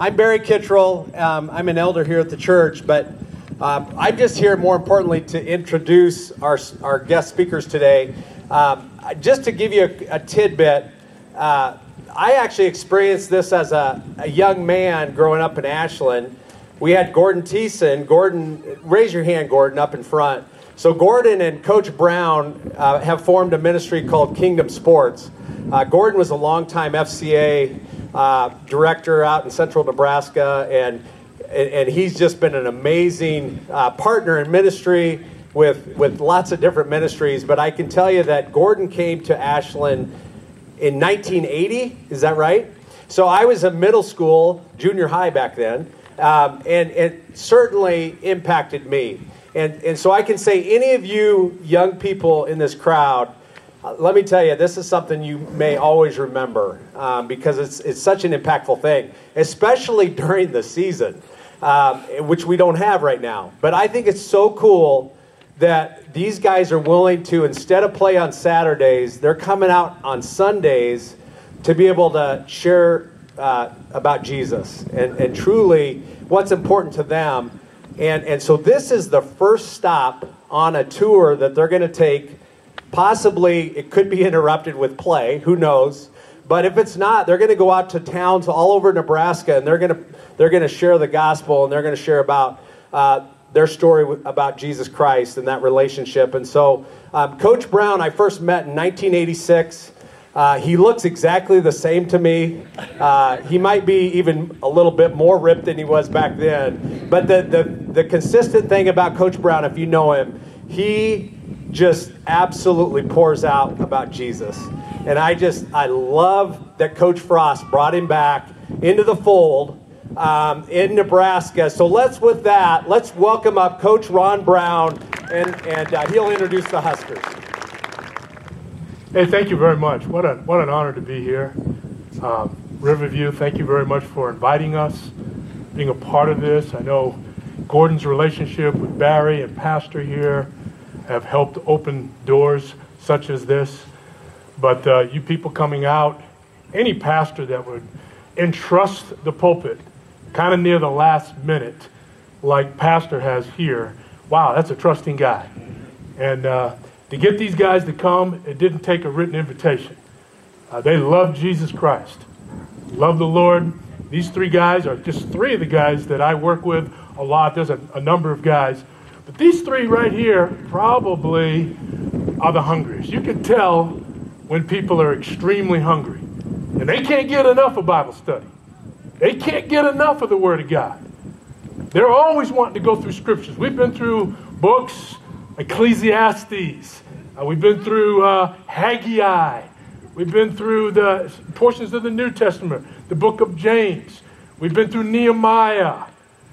I'm Barry Kittrell. Um, I'm an elder here at the church, but um, I'm just here more importantly to introduce our, our guest speakers today. Um, just to give you a, a tidbit, uh, I actually experienced this as a, a, young man growing up in Ashland. We had Gordon Thiessen. Gordon, raise your hand, Gordon, up in front. So, Gordon and Coach Brown uh, have formed a ministry called Kingdom Sports. Uh, Gordon was a longtime FCA uh, director out in central Nebraska, and, and he's just been an amazing uh, partner in ministry with, with lots of different ministries. But I can tell you that Gordon came to Ashland in 1980. Is that right? So I was in middle school, junior high back then, um, and it certainly impacted me. And, and so I can say, any of you young people in this crowd, let me tell you, this is something you may always remember um, because it's, it's such an impactful thing, especially during the season, um, which we don't have right now. But I think it's so cool that these guys are willing to, instead of play on Saturdays, they're coming out on Sundays to be able to share uh, about Jesus and, and truly what's important to them. And, and so this is the first stop on a tour that they're going to take. Possibly it could be interrupted with play, who knows? But if it's not, they're going to go out to towns all over Nebraska and they're going to they're going to share the gospel and they're going to share about uh, their story about Jesus Christ and that relationship. And so, um, Coach Brown, I first met in 1986. Uh, he looks exactly the same to me. Uh, he might be even a little bit more ripped than he was back then. But the, the, the consistent thing about Coach Brown, if you know him, he just absolutely pours out about Jesus. And I just, I love that Coach Frost brought him back into the fold um, in Nebraska. So let's, with that, let's welcome up Coach Ron Brown, and, and uh, he'll introduce the Huskers. Hey, thank you very much. What, a, what an honor to be here. Um, Riverview, thank you very much for inviting us, being a part of this. I know Gordon's relationship with Barry and Pastor here have helped open doors such as this. But uh, you people coming out, any pastor that would entrust the pulpit kind of near the last minute, like Pastor has here, wow, that's a trusting guy. And uh, to get these guys to come, it didn't take a written invitation. Uh, they love Jesus Christ, love the Lord. These three guys are just three of the guys that I work with a lot. There's a, a number of guys. But these three right here probably are the hungriest. You can tell when people are extremely hungry. And they can't get enough of Bible study. They can't get enough of the Word of God. They're always wanting to go through scriptures. We've been through books, Ecclesiastes. Uh, we've been through uh, Haggai. We've been through the portions of the New Testament, the book of James. We've been through Nehemiah.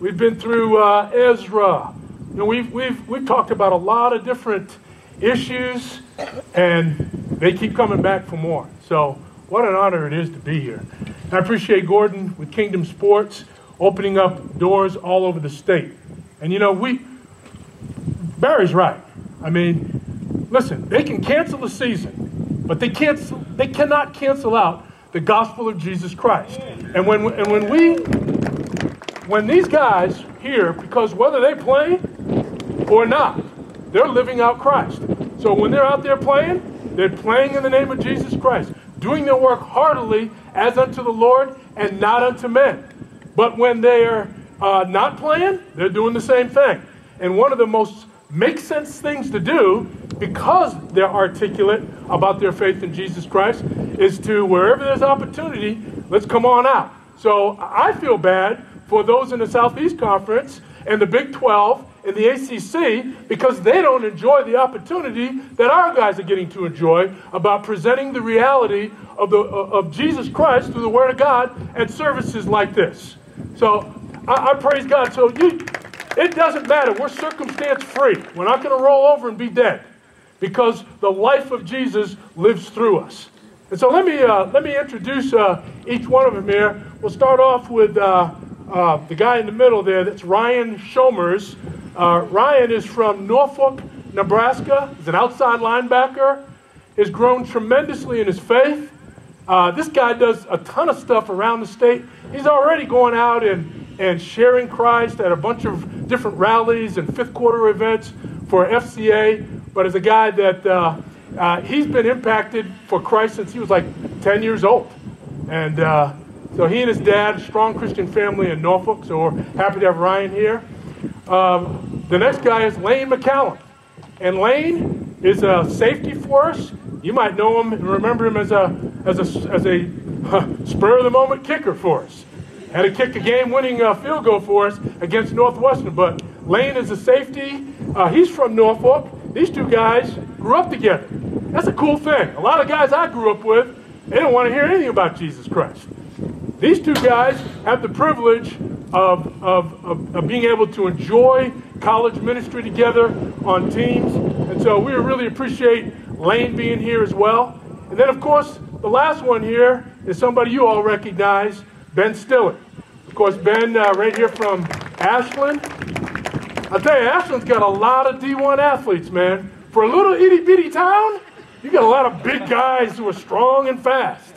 We've been through uh, Ezra. You know, we've, we've, we've talked about a lot of different issues, and they keep coming back for more. So, what an honor it is to be here. I appreciate Gordon with Kingdom Sports opening up doors all over the state. And you know, we, Barry's right. I mean, listen, they can cancel the season, but they can't, they cannot cancel out the gospel of Jesus Christ. And when, and when we, when these guys here, because whether they play or not, they're living out Christ. So when they're out there playing, they're playing in the name of Jesus Christ doing their work heartily as unto the Lord and not unto men. But when they are uh, not playing, they're doing the same thing. And one of the most make sense things to do because they're articulate about their faith in Jesus Christ is to wherever there's opportunity, let's come on out. So I feel bad for those in the Southeast Conference and the Big 12 in the ACC because they don't enjoy the opportunity that our guys are getting to enjoy about presenting the reality of, the, of Jesus Christ through the Word of God and services like this. So I, I praise God. So you, it doesn't matter. We're circumstance free. We're not going to roll over and be dead because the life of Jesus lives through us. And so let me, uh, let me introduce uh, each one of them here. We'll start off with uh, uh the guy in the middle there. That's Ryan Shomers. Uh, Ryan is from Norfolk, Nebraska. He's an outside linebacker. Has grown tremendously in his faith. Uh, this guy does a ton of stuff around the state. He's already going out and, and sharing Christ at a bunch of different rallies and fifth quarter events for FCA. But as a guy that uh, uh, he's been impacted for Christ since he was like 10 years old. And uh, so he and his dad, strong Christian family in Norfolk. So we're happy to have Ryan here. Um, the next guy is Lane McCallum. And Lane is a safety for us. You might know him and remember him as a, as a, as a spur of the moment kicker for us. Had to kick a game winning uh, field goal for us against Northwestern. But Lane is a safety. Uh, he's from Norfolk. These two guys grew up together. That's a cool thing. A lot of guys I grew up with, they don't want to hear anything about Jesus Christ. These two guys have the privilege of, of, of, of, being able to enjoy college ministry together on teams. And so we really appreciate Lane being here as well. And then, of course, the last one here is somebody you all recognize, Ben Stille. Of course, Ben, uh, right here from Ashland. I'll tell you, Ashland's got a lot of D1 athletes, man. For a little itty bitty town, you got a lot of big guys who are strong and fast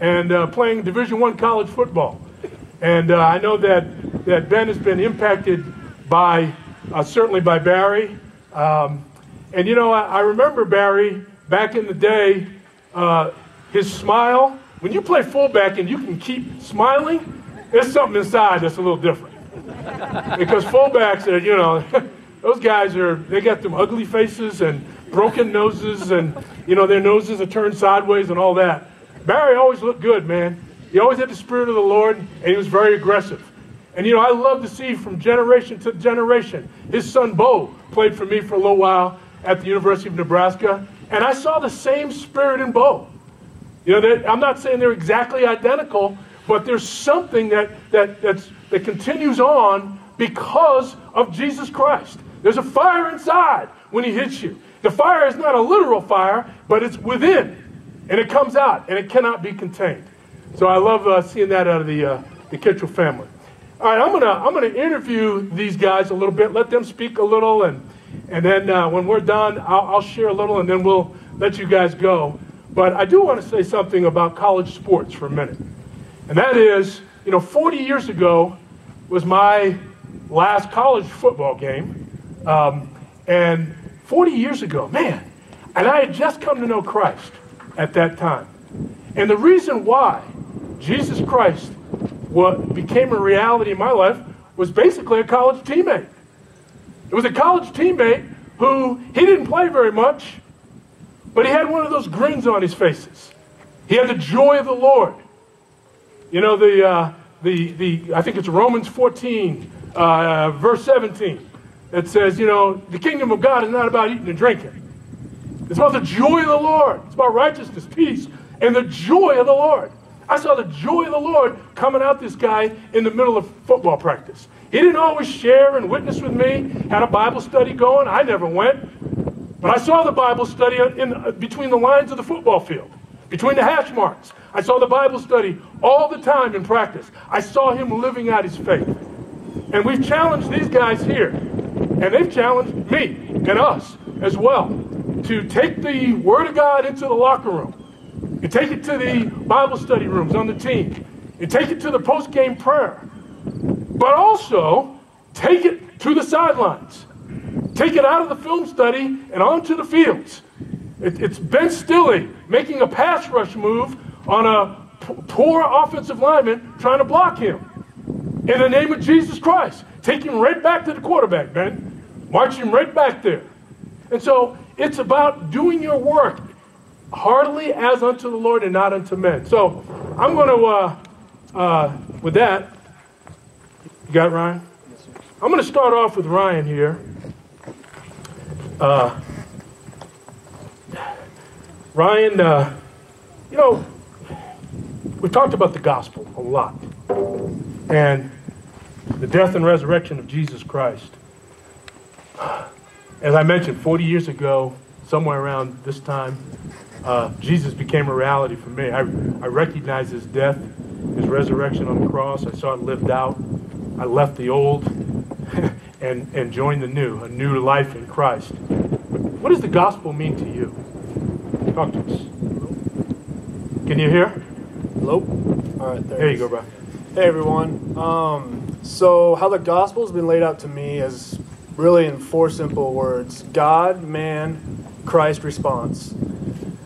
and uh, playing Division One college football. And uh, I know that, that Ben has been impacted by, uh, certainly by Barry. Um, and you know, I, I, remember Barry back in the day, uh, his smile. When you play fullback and you can keep smiling, there's something inside that's a little different. because fullbacks are, you know, those guys are, they got them ugly faces and broken noses and, you know, their noses are turned sideways and all that. Barry always looked good, man. He always had the Spirit of the Lord, and he was very aggressive. And, you know, I love to see from generation to generation. His son, Bo, played for me for a little while at the University of Nebraska, and I saw the same spirit in Bo. You know, I'm not saying they're exactly identical, but there's something that, that, that continues on because of Jesus Christ. There's a fire inside when he hits you. The fire is not a literal fire, but it's within, and it comes out, and it cannot be contained. So I love uh, seeing that out of the, uh, the Kitchell family. All right, I'm gonna I'm gonna interview these guys a little bit, let them speak a little, and and then uh, when we're done, I'll, I'll share a little, and then we'll let you guys go. But I do want to say something about college sports for a minute, and that is, you know, 40 years ago was my last college football game, um, and 40 years ago, man, and I had just come to know Christ at that time, and the reason why Jesus Christ what became a reality in my life was basically a college teammate. It was a college teammate who he didn't play very much, but he had one of those grins on his faces. He had the joy of the Lord. You know, the, uh, the, the I think it's Romans 14, uh, verse 17, that says, you know, the kingdom of God is not about eating and drinking. It's about the joy of the Lord. It's about righteousness, peace, and the joy of the Lord. I saw the joy of the Lord coming out this guy in the middle of football practice. He didn't always share and witness with me, had a Bible study going. I never went. But I saw the Bible study in, uh, between the lines of the football field, between the hash marks. I saw the Bible study all the time in practice. I saw him living out his faith. And we've challenged these guys here, and they've challenged me and us as well to take the Word of God into the locker room and take it to the Bible study rooms on the team and take it to the post game prayer. But also take it to the sidelines. Take it out of the film study and onto the fields. It, it's Ben Stille making a pass rush move on a p- poor offensive lineman trying to block him. In the name of Jesus Christ. Take him right back to the quarterback, Ben. March him right back there. And so it's about doing your work heartily as unto the Lord and not unto men. So I'm going to, uh, uh, with that, you got Ryan? I'm going to start off with Ryan here. Uh, Ryan, uh, you know, we talked about the gospel a lot and the death and resurrection of Jesus Christ. As I mentioned, 40 years ago, somewhere around this time, uh, Jesus became a reality for me. I, I recognized his death, his resurrection on the cross. I saw it lived out. I left the old and, and joined the new, a new life in Christ. What does the gospel mean to you? Talk to us. Can you hear? Hello? All right, there, There you go, bro. Hey, everyone. Um, so, how the gospel's been laid out to me is really in four simple words God, man, Christ, response.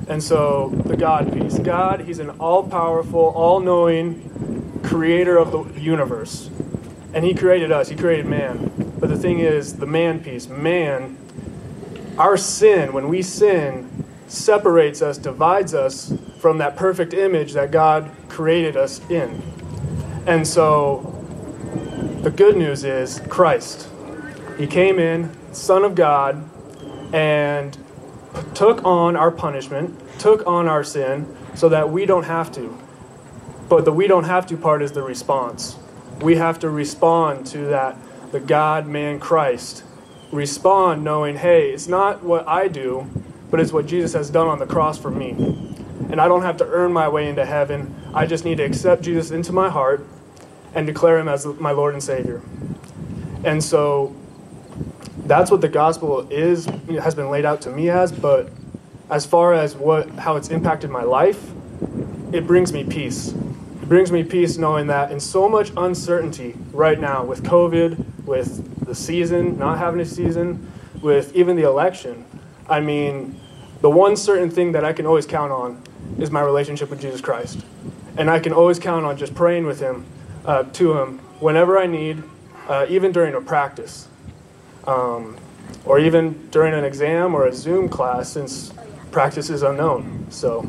And so, the God piece God, He's an all powerful, all knowing creator of the universe. And He created us, He created man. But the thing is, the man piece, man, our sin, when we sin, separates us, divides us from that perfect image that God created us in. And so the good news is Christ. He came in, Son of God, and took on our punishment, took on our sin, so that we don't have to. But the we don't have to part is the response. We have to respond to that, the God, man, Christ. Respond knowing, hey, it's not what I do, but it's what Jesus has done on the cross for me. And I don't have to earn my way into heaven. I just need to accept Jesus into my heart and declare him as my Lord and Savior. And so that's what the gospel is has been laid out to me as, but as far as what how it's impacted my life, it brings me peace. It brings me peace knowing that in so much uncertainty right now with COVID, with the season, not having a season, with even the election, I mean, the one certain thing that I can always count on is my relationship with Jesus Christ. And I can always count on just praying with Him, uh, to Him, whenever I need, uh, even during a practice, um, or even during an exam or a Zoom class, since practice is unknown. So,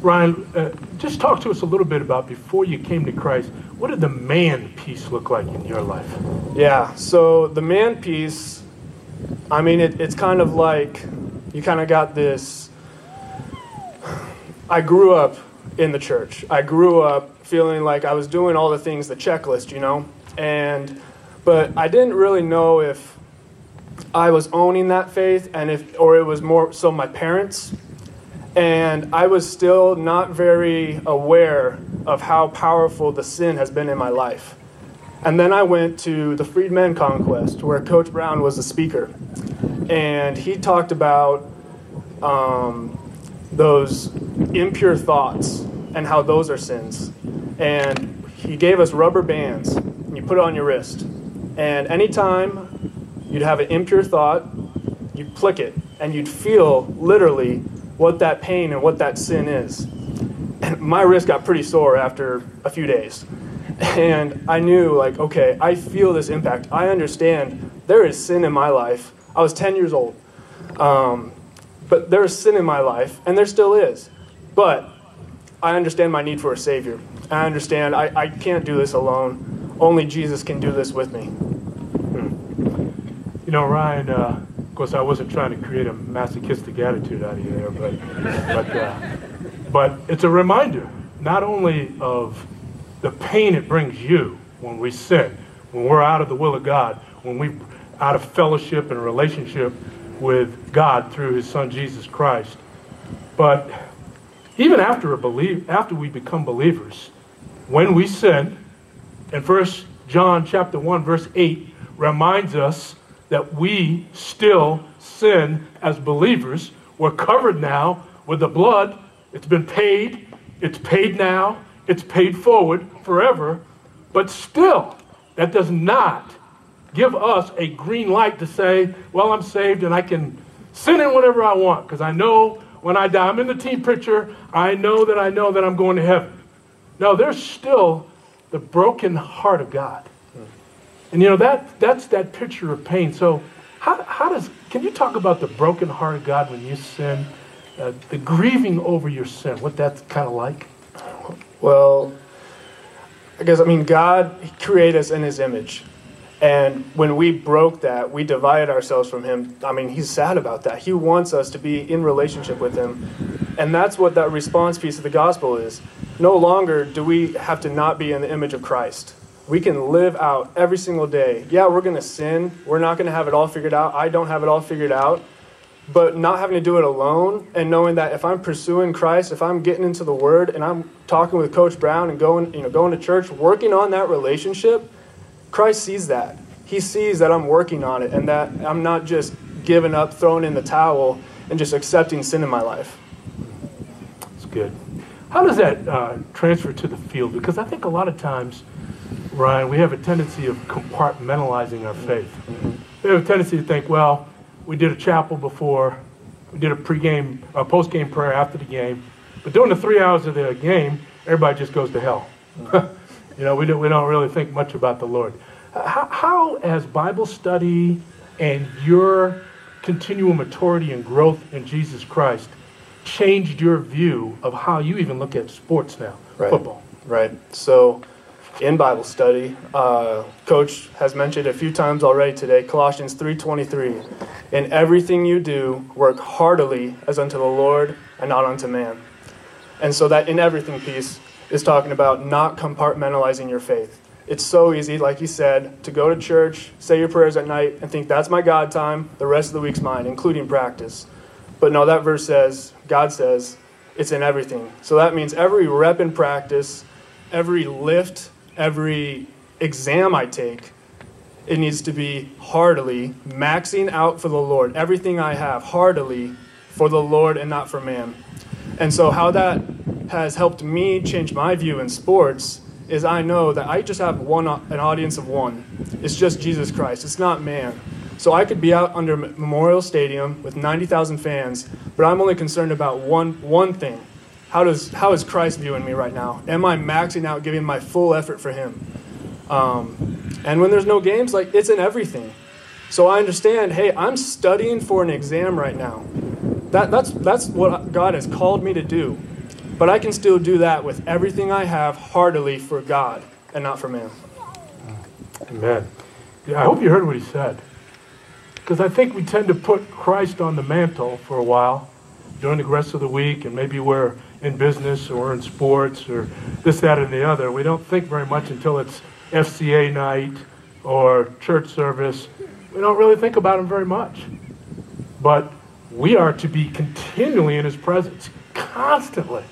Ryan, uh, just talk to us a little bit about before you came to Christ. What did the man piece look like in your life? yeah, so the man piece, I mean, it, it's kind of like you kind of got this. I grew up in the church. I grew up feeling like I was doing all the things, the checklist, you know? And, but I didn't really know if I was owning that faith and if, or it was more so my parents. And I was still not very aware of how powerful the sin has been in my life. And then I went to the Freedmen Conquest, where Coach Brown was the speaker. And he talked about um, those impure thoughts and how those are sins. And he gave us rubber bands. And you put it on your wrist. And anytime you'd have an impure thought, you'd flick it. And you'd feel literally what that pain and what that sin is. And my wrist got pretty sore after a few days. And I knew, like, okay, I feel this impact. I understand there is sin in my life. I was 10 years old. Um, but there is sin in my life, and there still is. But I understand my need for a Savior. I understand I, I can't do this alone. Only Jesus can do this with me. You know, Ryan, uh, of course, I wasn't trying to create a masochistic attitude out of you there, but, but, uh, but it's a reminder not only of the pain it brings you when we sin, when we're out of the will of God, when we're out of fellowship and relationship with God through His Son Jesus Christ, but even after a believe, after we become believers, when we sin, and First John chapter one verse eight reminds us that we still sin as believers. We're covered now with the blood. It's been paid. It's paid now. It's paid forward forever. But still, that does not give us a green light to say, well, I'm saved and I can sin in whatever I want because I know when I die, I'm in the team picture. I know that I know that I'm going to heaven. No, there's still the broken heart of God. And you know that that's that picture of pain. So how, how does can you talk about the broken heart of God when you sin, uh, the grieving over your sin, what that's kind of like? Well, I guess, I mean, God created us in His image. And when we broke that, we divided ourselves from Him. I mean, He's sad about that. He wants us to be in relationship with Him. And that's what that response piece of the gospel is. No longer do we have to not be in the image of Christ. We can live out every single day. Yeah, we're going to sin. We're not going to have it all figured out. I don't have it all figured out. But not having to do it alone and knowing that if I'm pursuing Christ, if I'm getting into the Word and I'm talking with Coach Brown and going, you know, going to church, working on that relationship, Christ sees that. He sees that I'm working on it and that I'm not just giving up, throwing in the towel, and just accepting sin in my life. It's good. How does that uh, transfer to the field? Because I think a lot of times, Ryan, we have a tendency of compartmentalizing our faith. We have a tendency to think, well, we did a chapel before, we did a pregame, a postgame prayer after the game, but during the three hours of the game, everybody just goes to hell. you know, we don't, we don't really think much about the Lord. How, how has Bible study and your continual maturity and growth in Jesus Christ changed your view of how you even look at sports now, Right. football? Right. So, in Bible study, uh, Coach has mentioned a few times already today. Colossians three twenty three, in everything you do, work heartily as unto the Lord and not unto man. And so that in everything piece is talking about not compartmentalizing your faith. It's so easy, like he said, to go to church, say your prayers at night, and think that's my God time. The rest of the week's mine, including practice. But no, that verse says, God says, it's in everything. So that means every rep in practice, every lift, every exam I take, it needs to be heartily, maxing out for the Lord. Everything I have, heartily for the Lord and not for man. And so, how that has helped me change my view in sports is I know that I just have one an audience of one. It's just Jesus Christ. It's not man. So I could be out under Memorial Stadium with 90,000 fans, but I'm only concerned about one one thing. How does how is Christ viewing me right now? Am I maxing out, giving my full effort for Him? Um, and when there's no games, like it's in everything. So I understand. Hey, I'm studying for an exam right now. That, that's that's what God has called me to do. But I can still do that with everything I have heartily for God and not for man. Amen. Yeah, I hope you heard what he said. Because I think we tend to put Christ on the mantle for a while during the rest of the week, and maybe we're in business or in sports or this, that, and the other. We don't think very much until it's FCA night or church service. We don't really think about him very much. But we are to be continually in his presence, constantly.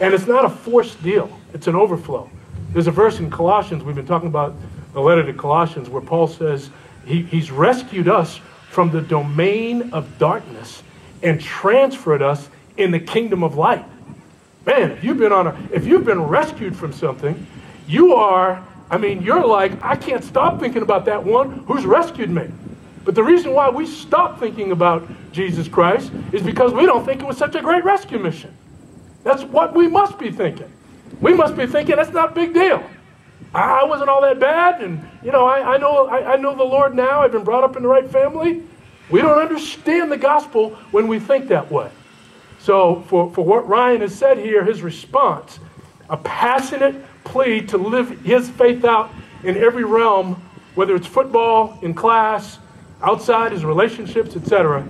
And it's not a forced deal, it's an overflow. There's a verse in Colossians, we've been talking about the letter to Colossians, where Paul says he, he's rescued us from the domain of darkness and transferred us in the kingdom of light. Man, if you've been on a if you've been rescued from something, you are, I mean, you're like, I can't stop thinking about that one who's rescued me. But the reason why we stop thinking about Jesus Christ is because we don't think it was such a great rescue mission. That's what we must be thinking. We must be thinking that's not a big deal. I wasn't all that bad, and you know, I, I know I, I know the Lord now. I've been brought up in the right family. We don't understand the gospel when we think that way. So, for, for what Ryan has said here, his response, a passionate plea to live his faith out in every realm, whether it's football, in class, outside, his relationships, etc.,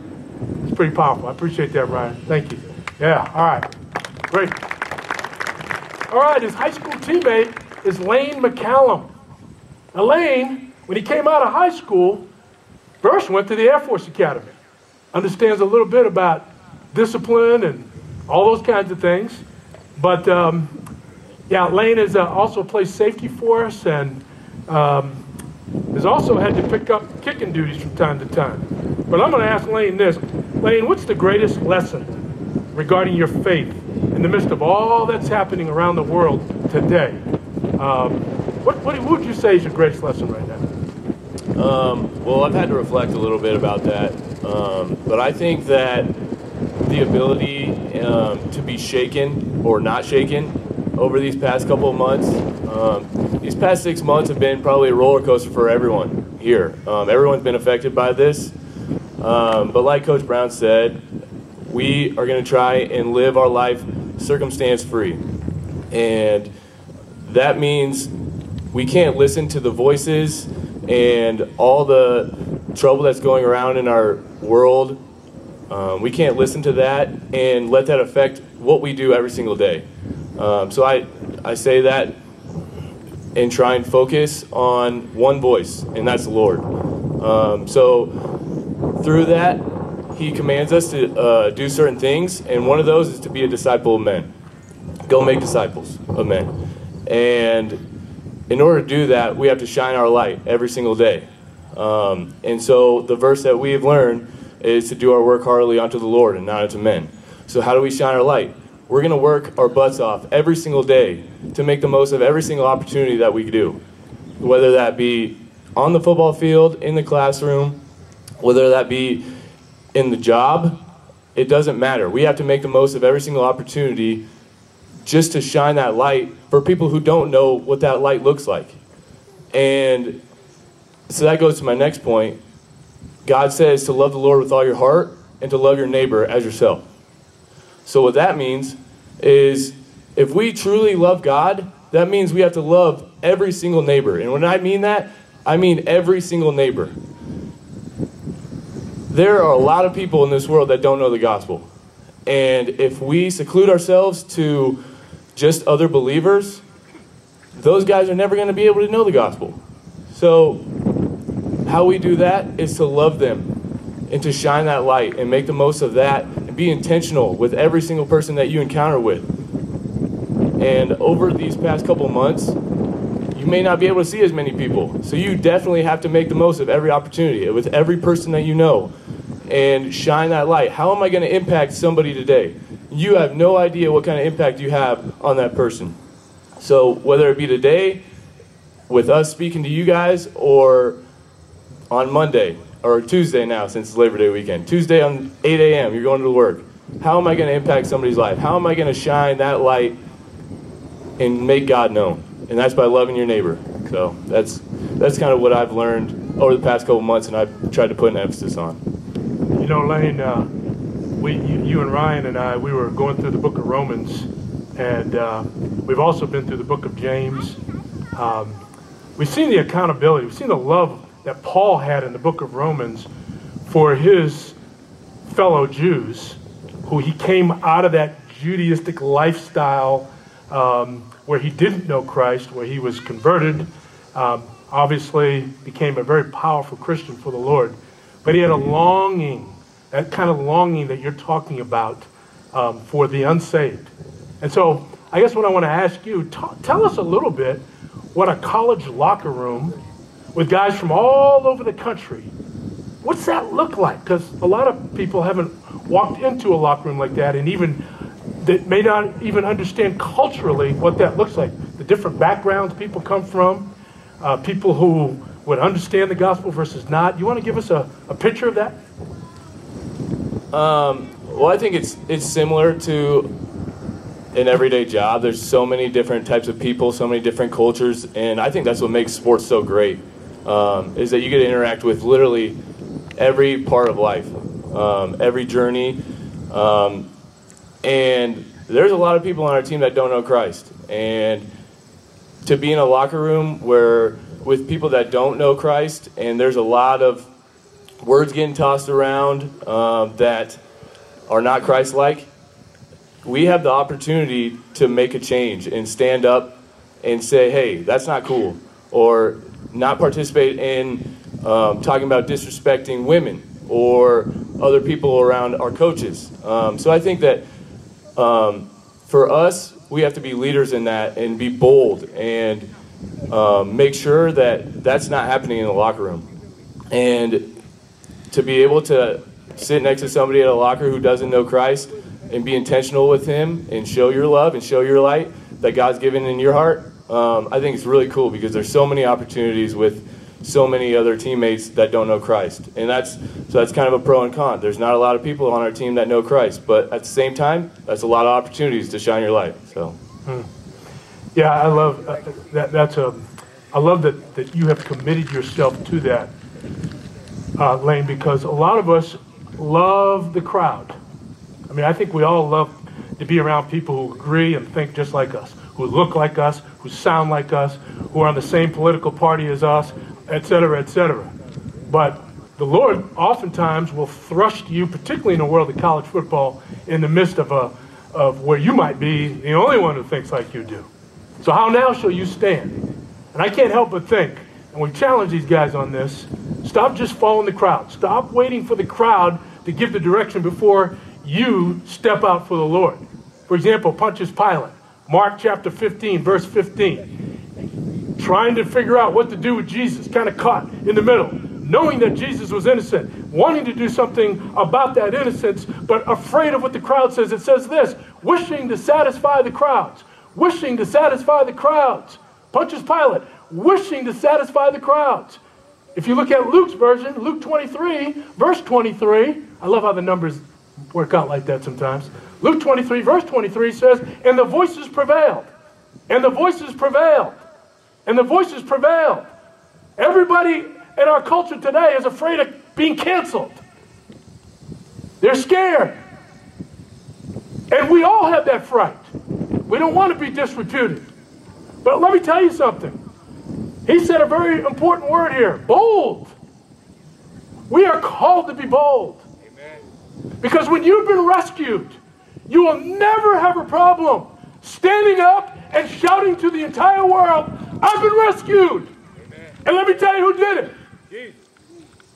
it's pretty powerful. I appreciate that, Ryan. Thank you. Yeah, all right. Great. All right, his high school teammate is Lane McCallum. Now, Lane, when he came out of high school, first went to the Air Force Academy. Understands a little bit about discipline and all those kinds of things. But um, yeah, Lane has uh, also played safety for us and um, has also had to pick up kicking duties from time to time. But I'm going to ask Lane this Lane, what's the greatest lesson regarding your faith in the midst of all that's happening around the world today? Um, what, what would you say is your greatest lesson right now? Um, well, I've had to reflect a little bit about that, um, but I think that the ability um, to be shaken or not shaken over these past couple of months, um, these past six months have been probably a roller coaster for everyone here. Um, everyone's been affected by this, um, but like Coach Brown said, we are going to try and live our life circumstance free, and that means we can't listen to the voices and all the trouble that's going around in our world. Um, we can't listen to that and let that affect what we do every single day. Um, so I, I say that and try and focus on one voice, and that's the Lord. Um, so through that, He commands us to uh, do certain things, and one of those is to be a disciple of men. Go make disciples of men. And in order to do that, we have to shine our light every single day. Um, and so the verse that we have learned is to do our work heartily unto the Lord and not unto men. So how do we shine our light? We're going to work our butts off every single day to make the most of every single opportunity that we do. Whether that be on the football field, in the classroom, whether that be in the job, it doesn't matter. We have to make the most of every single opportunity just to shine that light for people who don't know what that light looks like. And so that goes to my next point. God says to love the Lord with all your heart and to love your neighbor as yourself. So, what that means is if we truly love God, that means we have to love every single neighbor. And when I mean that, I mean every single neighbor. There are a lot of people in this world that don't know the gospel. And if we seclude ourselves to just other believers, those guys are never going to be able to know the gospel. So, how we do that is to love them and to shine that light and make the most of that and be intentional with every single person that you encounter with. And over these past couple months, you may not be able to see as many people. So you definitely have to make the most of every opportunity with every person that you know and shine that light. How am I going to impact somebody today? You have no idea what kind of impact you have on that person. So whether it be today with us speaking to you guys or on Monday or Tuesday now since it's Labor Day weekend, Tuesday on 8 a.m., you're going to work. How am I going to impact somebody's life? How am I going to shine that light and make God known? And that's by loving your neighbor. So that's that's kind of what I've learned over the past couple months, and I've tried to put an emphasis on. You know, Lane, uh, we, you, you, and Ryan and I, we were going through the book of Romans, and uh, we've also been through the book of James. Um, we've seen the accountability, we've seen the love that Paul had in the book of Romans for his fellow Jews, who he came out of that Judaistic lifestyle um, where he didn't know Christ, where he was converted, um, obviously became a very powerful Christian for the Lord. But he had a longing, that kind of longing that you're talking about um, for the unsaved. And so I guess what I want to ask you, t- tell us a little bit what a college locker room with guys from all over the country, what's that look like? Because a lot of people haven't walked into a locker room like that and even that may not even understand culturally what that looks like. The different backgrounds people come from, uh, people who would understand the gospel versus not. You want to give us a, a picture of that? Um, well, I think it's it's similar to an everyday job. There's so many different types of people, so many different cultures, and I think that's what makes sports so great. Um, is that you get to interact with literally every part of life, um, every journey, um, and there's a lot of people on our team that don't know Christ, and to be in a locker room where with people that don't know Christ, and there's a lot of words getting tossed around um, that are not Christ like, we have the opportunity to make a change and stand up and say, hey, that's not cool. Or not participate in um, talking about disrespecting women or other people around our coaches. Um, so I think that um, for us, we have to be leaders in that and be bold and um, make sure that that's not happening in the locker room. And to be able to sit next to somebody at a locker who doesn't know Christ and be intentional with him and show your love and show your light that God's given in your heart, um, I think it's really cool because there's so many opportunities with so many other teammates that don't know Christ. And that's so that's kind of a pro and con. There's not a lot of people on our team that know Christ, but at the same time, that's a lot of opportunities to shine your light. So. Hmm. Yeah, I love uh, that. That's a. I love that that you have committed yourself to that, uh, Lane, because a lot of us love the crowd. I mean, I think we all love to be around people who agree and think just like us, who look like us, who sound like us, who are on the same political party as us, et cetera, et cetera. But the Lord oftentimes will thrust you, particularly in the world of college football, in the midst of a of where you might be the only one who thinks like you do. So how now shall you stand? And I can't help but think, and we challenge these guys on this, stop just following the crowd. Stop waiting for the crowd to give the direction before you step out for the Lord. For example, Pontius Pilate, Mark chapter 15, verse 15. Trying to figure out what to do with Jesus, kind of caught in the middle, knowing that Jesus was innocent, wanting to do something about that innocence, but afraid of what the crowd says. It says this wishing to satisfy the crowds, wishing to satisfy the crowds. Pontius Pilate, wishing to satisfy the crowds. If you look at Luke's version, Luke 23, verse 23, I love how the numbers work out like that sometimes. Luke 23, verse 23 says, And the voices prevailed. And the voices prevailed. And the voices prevailed. Everybody in our culture today is afraid of being canceled. They're scared. And we all have that fright. We don't want to be disreputed. But let me tell you something. He said a very important word here bold. We are called to be bold. Because when you've been rescued, you will never have a problem standing up and shouting to the entire world, I've been rescued. Amen. And let me tell you who did it. Jesus.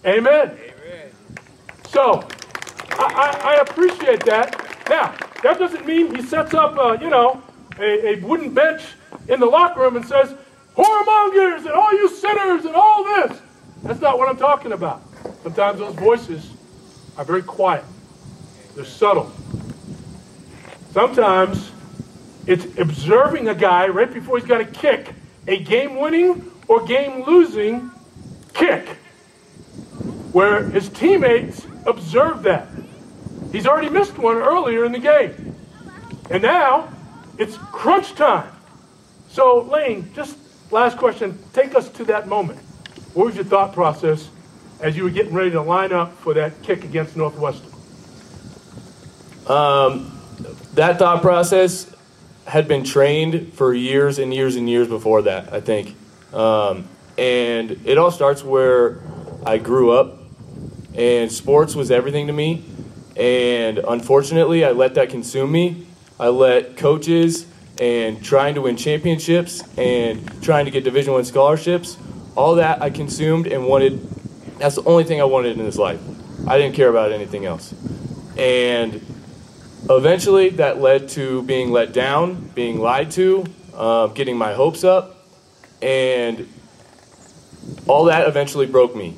Amen. Amen. So, I, I, I, appreciate that. Now, that doesn't mean he sets up, a, you know, a, a wooden bench in the locker room and says, whoremongers and all you sinners and all this. That's not what I'm talking about. Sometimes those voices are very quiet. They're subtle. Sometimes it's observing a guy right before he's got to kick a game winning or game losing kick where his teammates observe that. He's already missed one earlier in the game. And now it's crunch time. So, Lane, just last question. Take us to that moment. What was your thought process as you were getting ready to line up for that kick against Northwestern? Um, that thought process had been trained for years and years and years before that, I think. Um, and it all starts where I grew up, and sports was everything to me. And unfortunately, I let that consume me. I let coaches and trying to win championships and trying to get Division One scholarships, all that I consumed and wanted. That's the only thing I wanted in this life. I didn't care about anything else. And eventually, that led to being let down, being lied to, uh, getting my hopes up, and all that eventually broke me.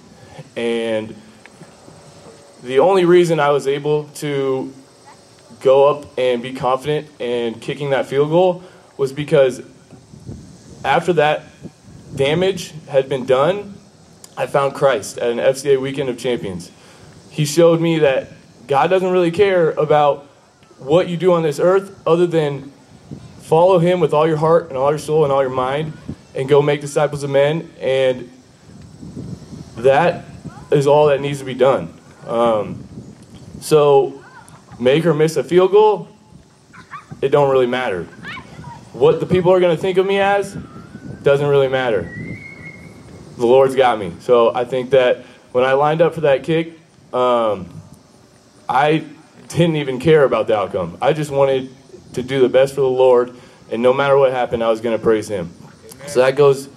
And the only reason I was able to go up and be confident and kicking that field goal was because after that damage had been done, I found Christ at an FCA weekend of champions. He showed me that God doesn't really care about what you do on this earth other than follow him with all your heart and all your soul and all your mind and go make disciples of men and that is all that needs to be done um, so make or miss a field goal, it don't really matter. What the people are going to think of me as doesn't really matter. The Lord's got me. So I think that when I lined up for that kick, um, I didn't even care about the outcome. I just wanted to do the best for the Lord, and no matter what happened, I was going to praise Him. Amen. So that goes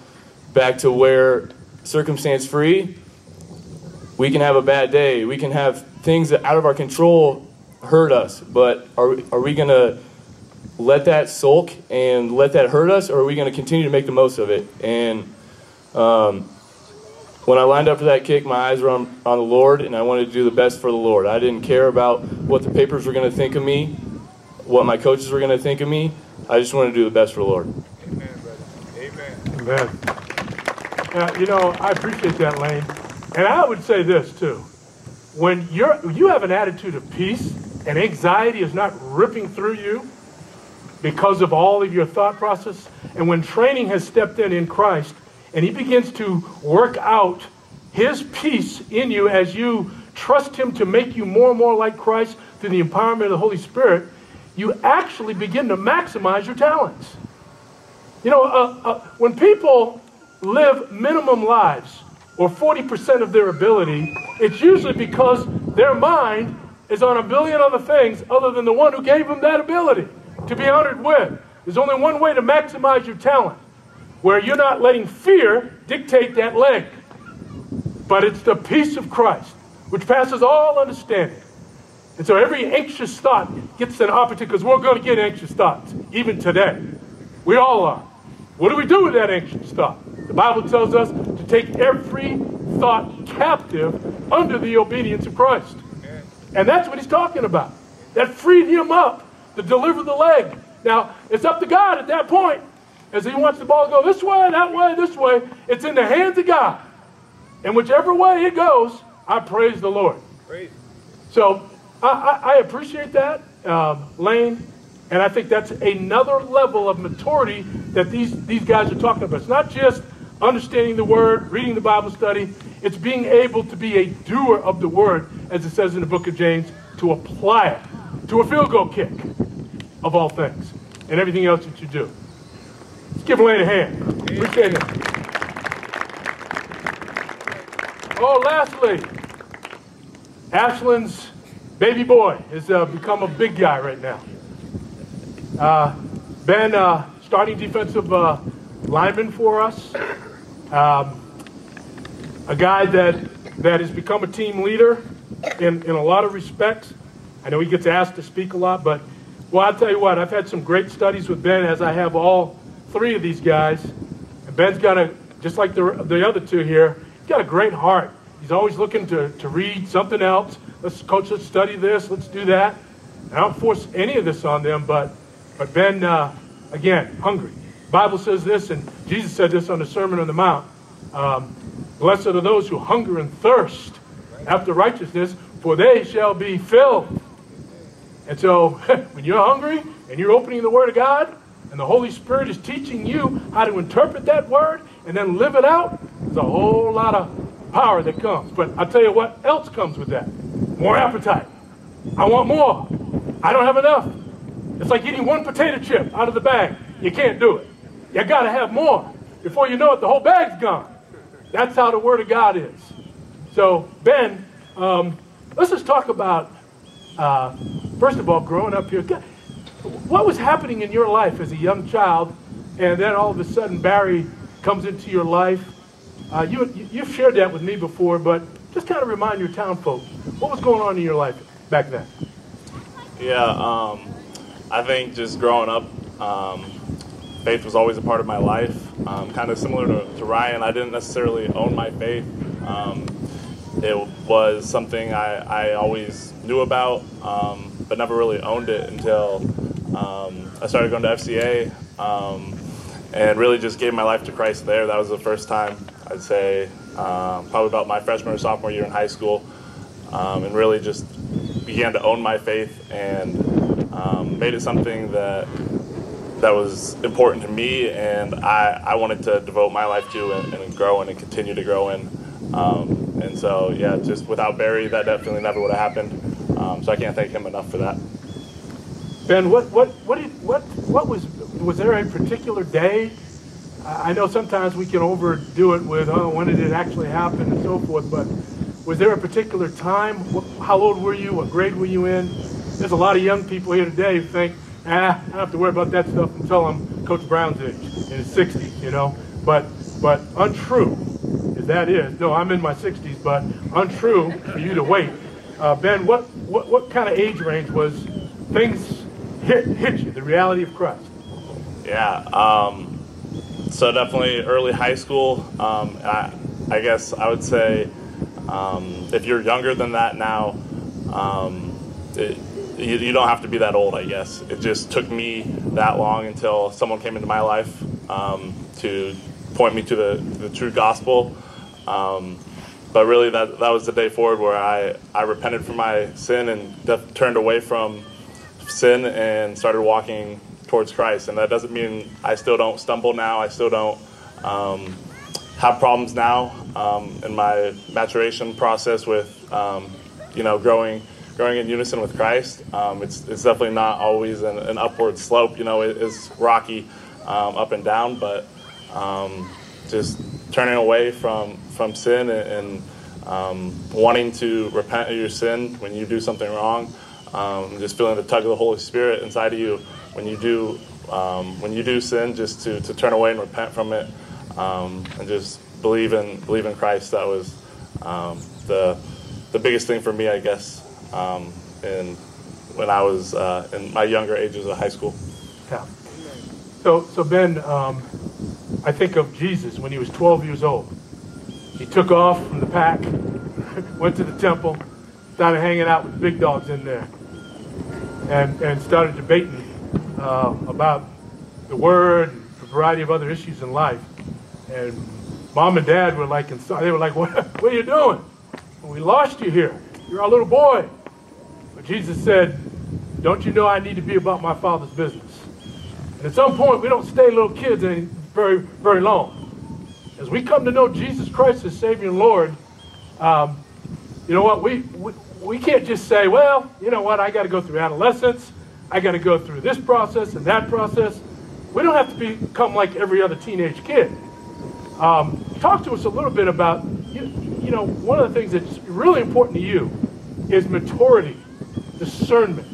back to where circumstance free, we can have a bad day. We can have things that out of our control hurt us, but are, are we going to let that sulk and let that hurt us, or are we going to continue to make the most of it? And um, when I lined up for that kick, my eyes were on, on the Lord, and I wanted to do the best for the Lord. I didn't care about what the papers were going to think of me, what my coaches were going to think of me. I just wanted to do the best for the Lord. Amen, brother. Amen. Amen. Uh, you know, I appreciate that, Lane. And I would say this, too. When you're, you have an attitude of peace, and anxiety is not ripping through you because of all of your thought process, and when training has stepped in in Christ and He begins to work out His peace in you as you trust Him to make you more and more like Christ through the empowerment of the Holy Spirit, you actually begin to maximize your talents. You know, uh, uh, when people live minimum lives or 40% of their ability, it's usually because their mind is on a billion other things other than the one who gave them that ability to be honored with. There's only one way to maximize your talent, where you're not letting fear dictate that leg, but it's the peace of Christ, which passes all understanding. And so every anxious thought gets an opportunity, because we're going to get anxious thoughts, even today. We all are. What do we do with that anxious thought? The Bible tells us to take every thought captive under the obedience of Christ. And that's what he's talking about. That freed him up to deliver the leg. Now, it's up to God at that point. As he wants the ball to go this way, that way, this way, it's in the hands of God. And whichever way it goes, I praise the Lord. Great. So I, I, I appreciate that, um, Lane, and I think that's another level of maturity that these, these guys are talking about. It's not just understanding the word, reading the Bible study, it's being able to be a doer of the word, as it says in the book of James, to apply it to a field goal kick, of all things, and everything else that you do. Let's give Lane a hand. Appreciate it. Oh, lastly, Ashland's baby boy has uh, become a big guy right now. Uh, been uh, starting defensive uh, lineman for us. Um, a guy that, that has become a team leader in, in a lot of respects. I know he gets asked to speak a lot, but well, I'll tell you what, I've had some great studies with Ben, as I have all three of these guys. And Ben's got a, just like the, the other two here, he's got a great heart. He's always looking to, to read something else. Let's, coach, let's study this, let's do that. And I don't force any of this on them, but, but Ben, uh, again, hungry. Bible says this, and Jesus said this on the Sermon on the Mount. Um, Blessed are those who hunger and thirst after righteousness, for they shall be filled. And so, when you're hungry and you're opening the Word of God, and the Holy Spirit is teaching you how to interpret that Word and then live it out, there's a whole lot of power that comes. But I'll tell you what else comes with that more appetite. I want more. I don't have enough. It's like eating one potato chip out of the bag. You can't do it. You got to have more. Before you know it, the whole bag's gone. That's how the Word of God is. So, Ben, um, let's just talk about, uh, first of all, growing up here. What was happening in your life as a young child, and then all of a sudden Barry comes into your life? Uh, you, you've shared that with me before, but just kind of remind your town folks what was going on in your life back then. Yeah, um, I think just growing up, um, faith was always a part of my life. Um, kind of similar to, to, Ryan, I didn't necessarily own my faith. Um, it was something I, I, always knew about, um, but never really owned it until um, I started going to FCA um, and really just gave my life to Christ there. That was the first time, I'd say, um, probably about my freshman or sophomore year in high school, and really just began to own my faith and made it something that that was important to me, and I, I wanted to devote my life to and, and grow in and continue to grow in. Um, and so, yeah, just without Barry, that definitely never would have happened. Um, so I can't thank him enough for that. Ben, what what what did, what what was was there a particular day? I know sometimes we can overdo it with oh when did it actually happen and so forth, but was there a particular time? How old were you? What grade were you in? There's a lot of young people here today who think ah, I don't have to worry about that stuff until I'm Coach Brown's age, in his 60s, you know. But but untrue as that is, no, I'm in my 60s, but untrue for you to wait. Uh, ben, what, what what kind of age range was things hit hit you? The reality of Christ. Yeah. Um, so definitely early high school. Um, I, I guess I would say um, if you're younger than that now, um, it, you, you, don't have to be that old, I guess. It just took me that long until someone came into my life um, to point me to the, the true gospel. Um, but really, that, that was the day forward where I, I repented for my sin and def- turned away from sin and started walking towards Christ. And that doesn't mean I still don't stumble now. I still don't um, have problems now um, in my maturation process with, um, you know, growing growing in unison with Christ. Um, it's, it's definitely not always an, an upward slope. You know, it, it's rocky um, up and down, but um, just turning away from, from sin and, and wanting to repent of your sin when you do something wrong. Um, just feeling the tug of the Holy Spirit inside of you when you do um, when you do sin, just to, to turn away and repent from it, and just believe in believe in Christ. That was the the biggest thing for me, I guess um, in, when I was uh, in my younger ages of high school. Yeah. So, so Ben, um, I think of Jesus when he was 12 years old. He took off from the pack, went to the temple, started hanging out with big dogs in there. And, and started debating uh, about the word and a variety of other issues in life. And mom and dad were like, they were like, what, what are you doing? We lost you here. You're our little boy. But Jesus said, don't you know I need to be about my father's business? And at some point, we don't stay little kids any, very, very long. As we come to know Jesus Christ as Savior and Lord, um, you know what? We, we, we can't just say, well, you know what? I got to go through adolescence. I got to go through this process and that process. We don't have to become like every other teenage kid. Um, talk to us a little bit about, you, you know, one of the things that's really important to you is maturity, discernment.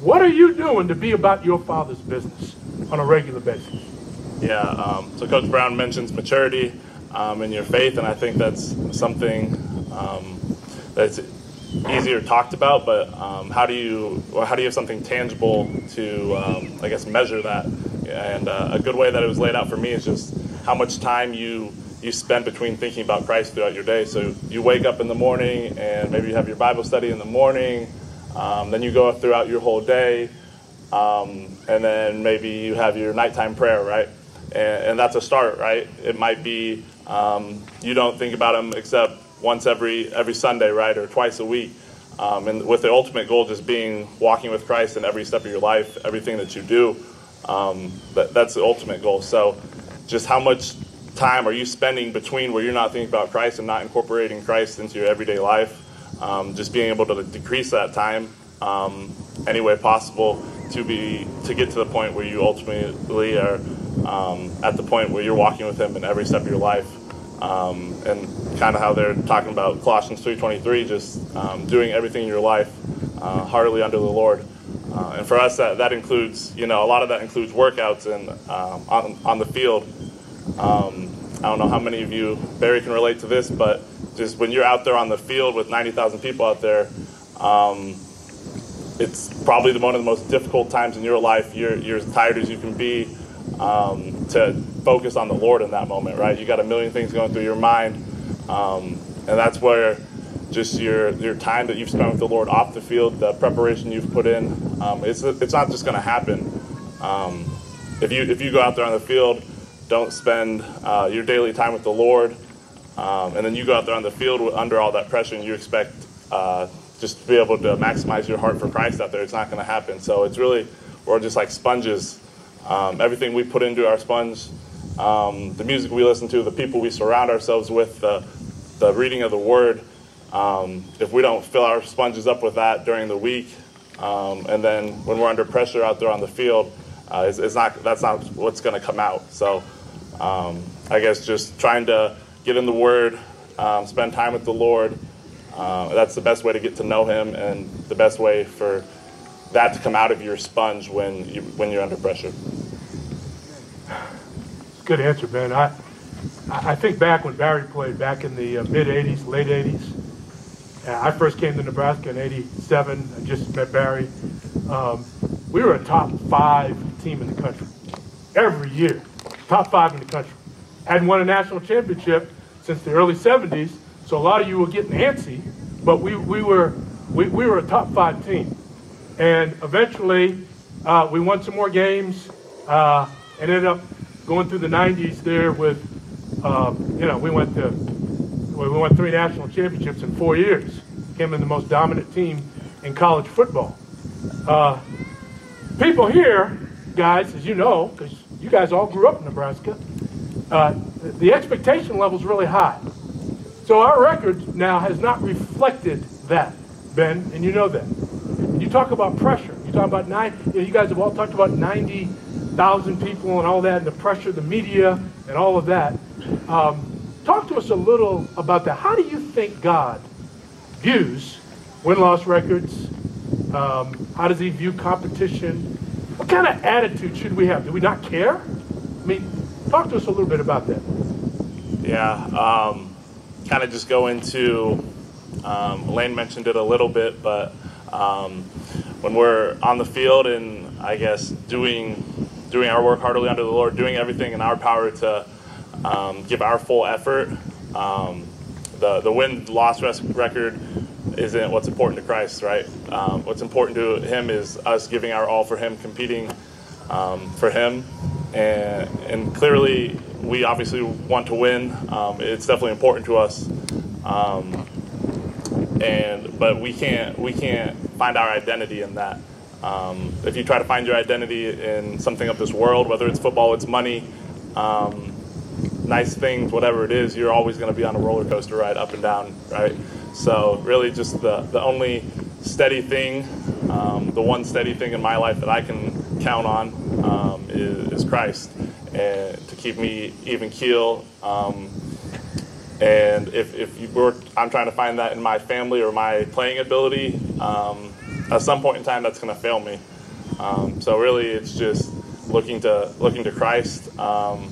What are you doing to be about your father's business on a regular basis? Yeah, um, so Coach Brown mentions maturity um, in your faith, and I think that's something um, that's easier talked about. But um, how do you how do you have something tangible to um, I guess measure that? And uh, a good way that it was laid out for me is just how much time you you spend between thinking about Christ throughout your day. So you wake up in the morning, and maybe you have your Bible study in the morning. Um, then you go throughout your whole day, and then maybe you have your nighttime prayer, right? and, and that's a start, right? It might be um, you don't think about them except once every every Sunday, right, or twice a week, um, and with the ultimate goal just being walking with Christ in every step of your life, everything that you do. Um, that, that's the ultimate goal. So, just how much time are you spending between where you're not thinking about Christ and not incorporating Christ into your everyday life? Um, just being able to decrease that time um, any way possible to be to get to the point where you ultimately are um, at the point where you're walking with Him in every step of your life. Um, and kind of how they're talking about Colossians 3:23, just um, doing everything in your life uh, heartily under the Lord. Uh, and for us, that, that includes, you know, a lot of that includes workouts and um, on, on the field. Um, I don't know how many of you, Barry, can relate to this, but just when you're out there on the field with 90,000 people out there, um, it's probably the, one of the most difficult times in your life. You're, you're as tired as you can be um, to focus on the Lord in that moment, right? You got a million things going through your mind, um, and that's where just your your time that you've spent with the Lord off the field, the preparation you've put in, um, it's it's not just going to happen. Um, if you if you go out there on the field, don't spend uh, your daily time with the Lord, um, and then you go out there on the field under all that pressure, and you expect uh, just to be able to maximize your heart for Christ out there. It's not going to happen. So it's really we're just like sponges um, everything we put into our sponge, um, the music we listen to, the people we surround ourselves with, the, the reading of the Word. Um, if we don't fill our sponges up with that during the week, um, and then when we're under pressure out there on the field, uh, it's, it's, not that's not what's going to come out. So um, I guess just trying to get in the Word, um, spend time with the Lord. Uh, that's the best way to get to know Him, and the best way for that to come out of your sponge when you when you're under pressure. Good answer, Ben. I I think back when Barry played back in the uh, mid '80s, late '80s. Uh, I first came to Nebraska in '87. I just met Barry. Um, we were a top five team in the country every year, top five in the country. Hadn't won a national championship since the early '70s, so a lot of you were getting antsy. But we, we were we, we were a top five team. And eventually, uh, we won some more games. Uh, ended up going through the 90s there with, uh, you know, we went to, we won three national championships in four years. Became the most dominant team in college football. Uh, people here, guys, as you know, because you guys all grew up in Nebraska, uh, the expectation level is really high. So our record now has not reflected that, Ben, and you know that. You talk about pressure. You talk about nine. You, guys have all talked about ninety thousand people and all that, and the pressure, the media, and all of that. Um, talk to us a little about that. How do you think God views win-loss records? Um, how does He view competition? What kind of attitude should we have? Do we not care? I mean, talk to us a little bit about that. Yeah, um, kind of just go into. Um, Lane mentioned it a little bit, but um, when we're on the field and I guess doing doing our work heartily under the Lord, doing everything in our power to um, give our full effort. Um, the the win loss record isn't what's important to Christ, right? Um, what's important to Him is us giving our all for Him, competing um, for Him, and and clearly we obviously want to win. Um, it's definitely important to us, um, and but we can't we can't find our identity in that. Um, if you try to find your identity in something of this world, whether it's football, it's money, um, nice things, whatever it is, you're always going to be on a roller coaster ride up and down, right? So really, just the the only steady thing, um, the one steady thing in my life that I can count on um, is, is Christ, and to keep me even keel. Um, and if, if you were, I'm trying to find that in my family or my playing ability, um, at some point in time, that's going to fail me. Um, so really, it's just looking to looking to Christ um,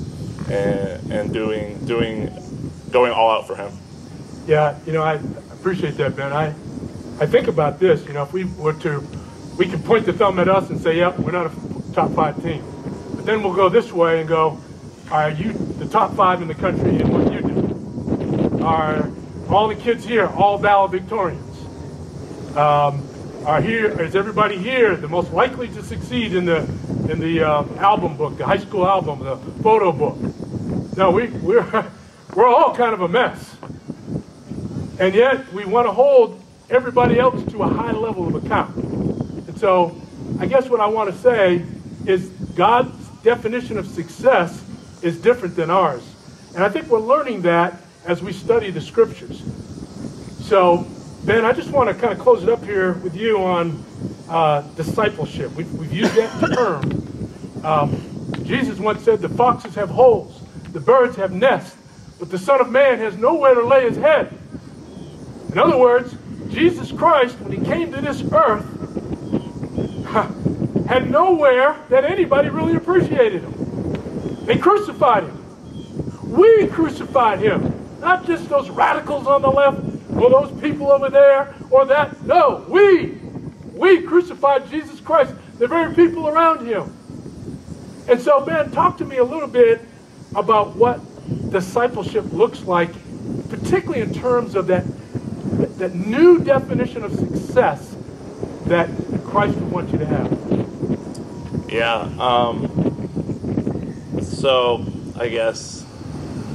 and, and doing doing going all out for Him. Yeah, you know, I appreciate that, Ben. I, I think about this. You know, if we were to, we can point the thumb at us and say, "Yep, we're not a top five team," but then we'll go this way and go, "Are you the top five in the country in what you do? Are all the kids here all valedictorians? Um, are here? Is everybody here the most likely to succeed in the in the um, album book, the high school album, the photo book? No, we we're we're all kind of a mess." And yet we want to hold everybody else to a high level of account. And so I guess what I want to say is God's definition of success is different than ours. And I think we're learning that as we study the scriptures. So, Ben, I just want to kind of close it up here with you on uh, discipleship. We've, we've used that term. Um, Jesus once said, The foxes have holes, the birds have nests, but the Son of Man has nowhere to lay his head. In other words, Jesus Christ, when he came to this earth, had nowhere that anybody really appreciated him. They crucified him. We crucified him. Not just those radicals on the left or those people over there or that. No, we. We crucified Jesus Christ, the very people around him. And so, Ben, talk to me a little bit about what discipleship looks like, particularly in terms of that that, new definition of success that Christ would want you to have? Yeah. Um, so I guess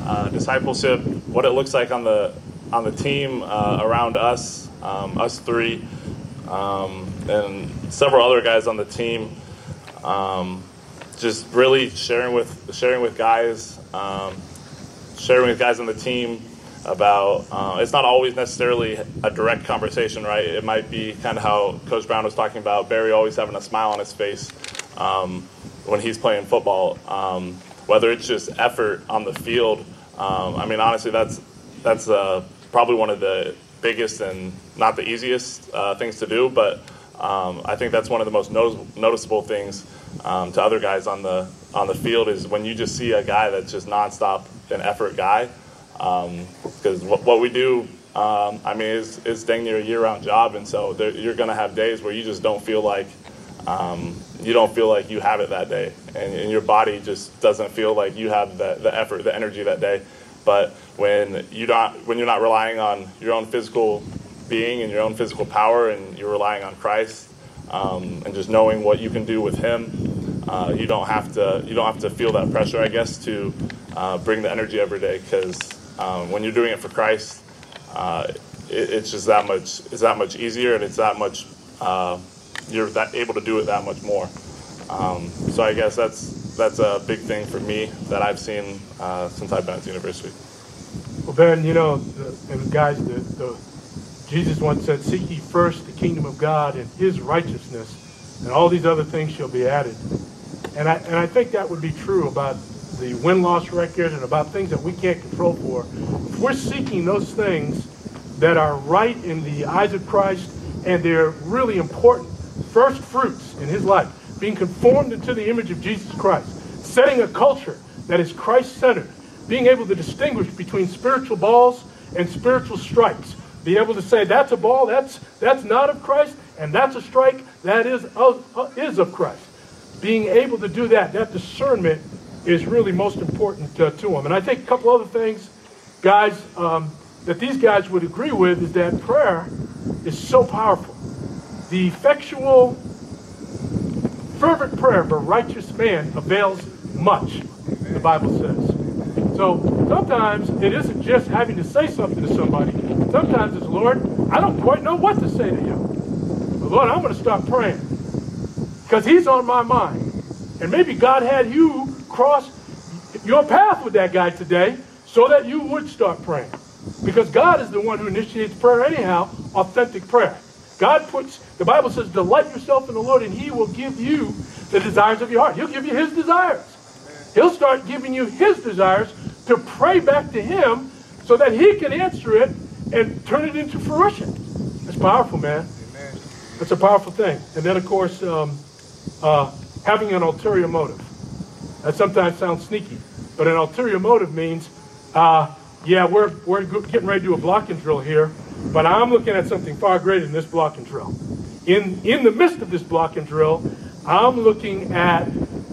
uh, discipleship, what it looks like on the on the team uh, around us, um, us three, um, and several other guys on the team. Um, just really sharing with sharing with guys, um, sharing with guys on the team about uh, it's not always necessarily a direct conversation, right? It might be kind of how Coach Brown was talking about Barry always having a smile on his face um, when he's playing football. Whether it's just effort on the field, um, I mean, honestly, that's that's uh, probably one of the biggest and not the easiest uh, things to do, but um, I think that's one of the most notice- noticeable things um, to other guys on the on the field is when you just see a guy that's just nonstop an effort guy because um, what, what we do, um, I mean, is, is dang near a year-round job, and so there, you're going to have days where you just don't feel like um, you don't feel like you have it that day, and, and, your body just doesn't feel like you have the, the effort, the energy that day. But when you not when you're not relying on your own physical being and your own physical power, and you're relying on Christ, um, and just knowing what you can do with Him, uh, you don't have to you don't have to feel that pressure, I guess, to uh, bring the energy every day because um, when you're doing it for Christ, uh, it, it's just that much. It's that much easier, and it's that much. Uh, you're that able to do it that much more. Um, so I guess that's that's a big thing for me that I've seen uh, since I've been at the university. Well, Ben, you know, the, and guys, the, the, Jesus once said, "Seek ye first the kingdom of God and His righteousness, and all these other things shall be added." And I and I think that would be true about the win loss record and about things that we can't control for, if we're seeking those things that are right in the eyes of Christ and they're really important first fruits in his life, being conformed into the image of Jesus Christ, setting a culture that is Christ centered, being able to distinguish between spiritual balls and spiritual strikes, be able to say that's a ball, that's that's not of Christ, and that's a strike that is of, uh, is of Christ. Being able to do that, that discernment is really most important uh, to them. And I think a couple other things, guys, um, that these guys would agree with is that prayer is so powerful. The effectual, fervent prayer of a righteous man avails much, the Bible says. So sometimes it isn't just having to say something to somebody. Sometimes it's, Lord, I don't quite know what to say to you. But Lord, I'm going to start praying because He's on my mind. And maybe God had you cross your path with that guy today so that you would start praying. Because God is the one who initiates prayer anyhow, authentic prayer. God puts, the Bible says, delight yourself in the Lord and he will give you the desires of your heart. He'll give you his desires. He'll start giving you his desires to pray back to him so that he can answer it and turn it into fruition. It's powerful, man. It's a powerful thing. And then, of course, um, uh, having an ulterior motive. That sometimes sounds sneaky, but an ulterior motive means, uh, yeah, we're, we're getting ready to do a blocking drill here, but I'm looking at something far greater than this blocking drill. In, in the midst of this block and drill, I'm looking at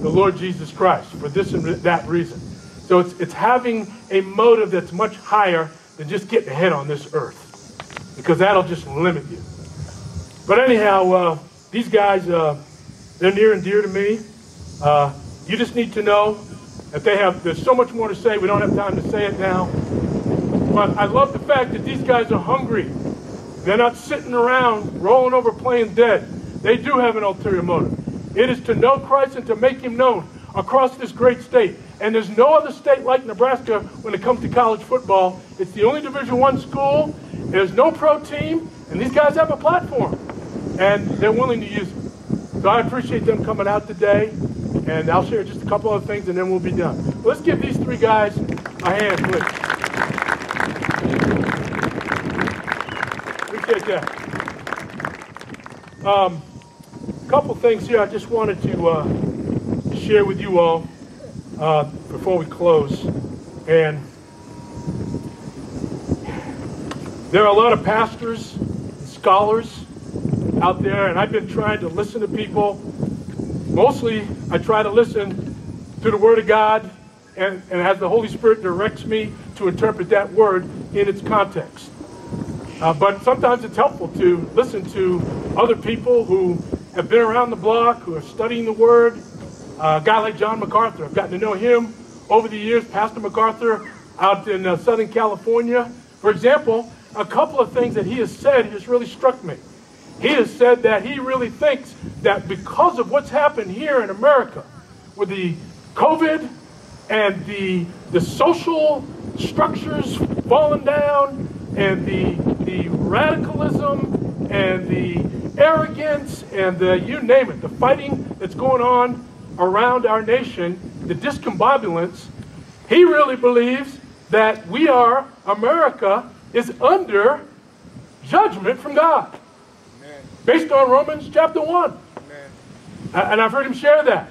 the Lord Jesus Christ for this and that reason. So it's, it's having a motive that's much higher than just getting ahead on this earth, because that'll just limit you. But anyhow, uh, these guys, uh, they're near and dear to me. Uh, you just need to know that they have, there's so much more to say. We don't have time to say it now. But I love the fact that these guys are hungry. They're not sitting around rolling over playing dead. They do have an ulterior motive. It is to know Christ and to make him known across this great state. And there's no other state like Nebraska when it comes to college football. It's the only Division One school. There's no pro team, and these guys have a platform, and they're willing to use it. So I appreciate them coming out today, and I'll share just a couple other things, and then we'll be done. Let's give these three guys a hand, please. That. Um, a couple things here I just wanted to uh, share with you all uh, before we close. And there are a lot of pastors, and scholars, out there, and I've been trying to listen to people. Mostly, I try to listen to the Word of God, and, and as the Holy Spirit directs me to interpret that Word in its context. Uh, but sometimes it's helpful to listen to other people who have been around the block, who are studying the Word. Uh, a guy like John MacArthur, I've gotten to know him over the years. Pastor MacArthur out in uh, Southern California. For example, a couple of things that he has said has really struck me. He has said that he really thinks that because of what's happened here in America with the COVID and the, the social structures falling down and the, the radicalism and the arrogance and the, you name it, the fighting that's going on around our nation, the discombobulance, he really believes that we are, America, is under judgment from God based on Romans chapter 1. Amen. And I've heard him share that.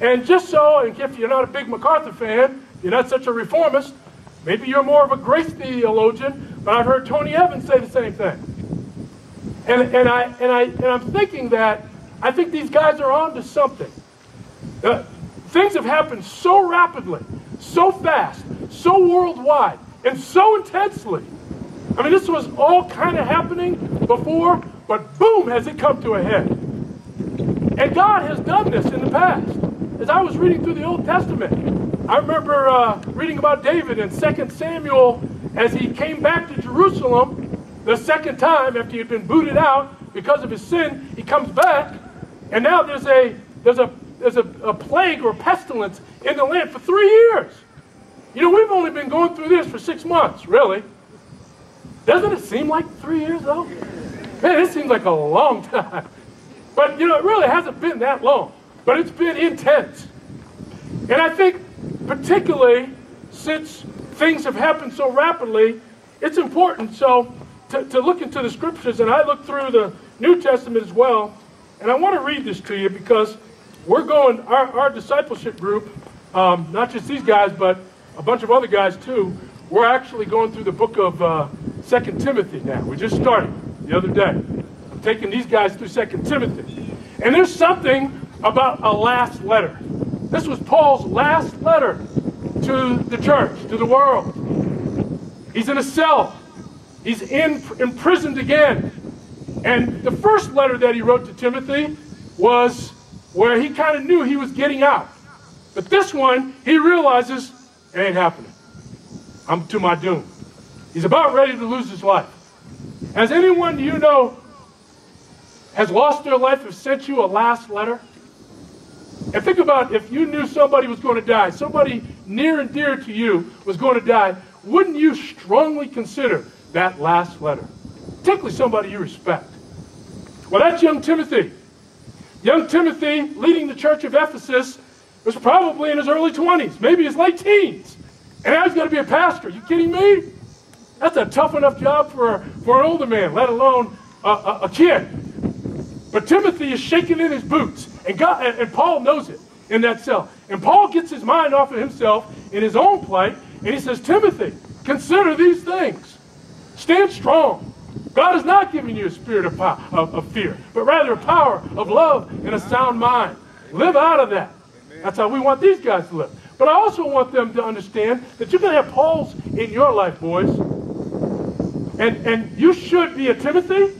And just so, and if you're not a big MacArthur fan, you're not such a reformist, maybe you're more of a grace theologian, but I've heard Tony Evans say the same thing. And, and, I, and, I, and I'm thinking that I think these guys are on to something. Uh, things have happened so rapidly, so fast, so worldwide, and so intensely. I mean, this was all kind of happening before, but boom, has it come to a head. And God has done this in the past. As I was reading through the Old Testament, I remember uh, reading about David in 2 Samuel as he came back to Jerusalem the second time after he had been booted out because of his sin. He comes back, and now there's a there's a there's a, a plague or pestilence in the land for three years. You know, we've only been going through this for six months, really. Doesn't it seem like three years, though? Man, it seems like a long time. But, you know, it really hasn't been that long. But it's been intense. And I think, particularly since things have happened so rapidly, it's important so to, to look into the scriptures. And I look through the New Testament as well. And I want to read this to you because we're going, our, our discipleship group, um, not just these guys, but a bunch of other guys too, we're actually going through the book of uh, 2 Timothy now. We just started the other day. I'm taking these guys through Second Timothy. And there's something about a last letter. This was Paul's last letter to the church, to the world. He's in a cell. He's in, imprisoned again. And the first letter that he wrote to Timothy was where he kind of knew he was getting out. But this one, he realizes it ain't happening. I'm to my doom. He's about ready to lose his life. Has anyone you know has lost their life have sent you a last letter? And think about if you knew somebody was going to die, somebody near and dear to you was going to die, wouldn't you strongly consider that last letter? Particularly somebody you respect. Well, that's young Timothy. Young Timothy, leading the church of Ephesus, was probably in his early 20s, maybe his late teens. And now he's going to be a pastor. Are you kidding me? That's a tough enough job for, for an older man, let alone a, a, a kid. But Timothy is shaking in his boots, and, God, and, Paul knows it in that cell. And Paul gets his mind off of himself in his own plight, and he says, Timothy, consider these things. Stand strong. God has not given you a spirit of, power, of, of fear, but rather a power of love and a sound mind. Live out of that. That's how we want these guys to live. But I also want them to understand that you're going to have Pauls in your life, boys. And, and you should be a Timothy,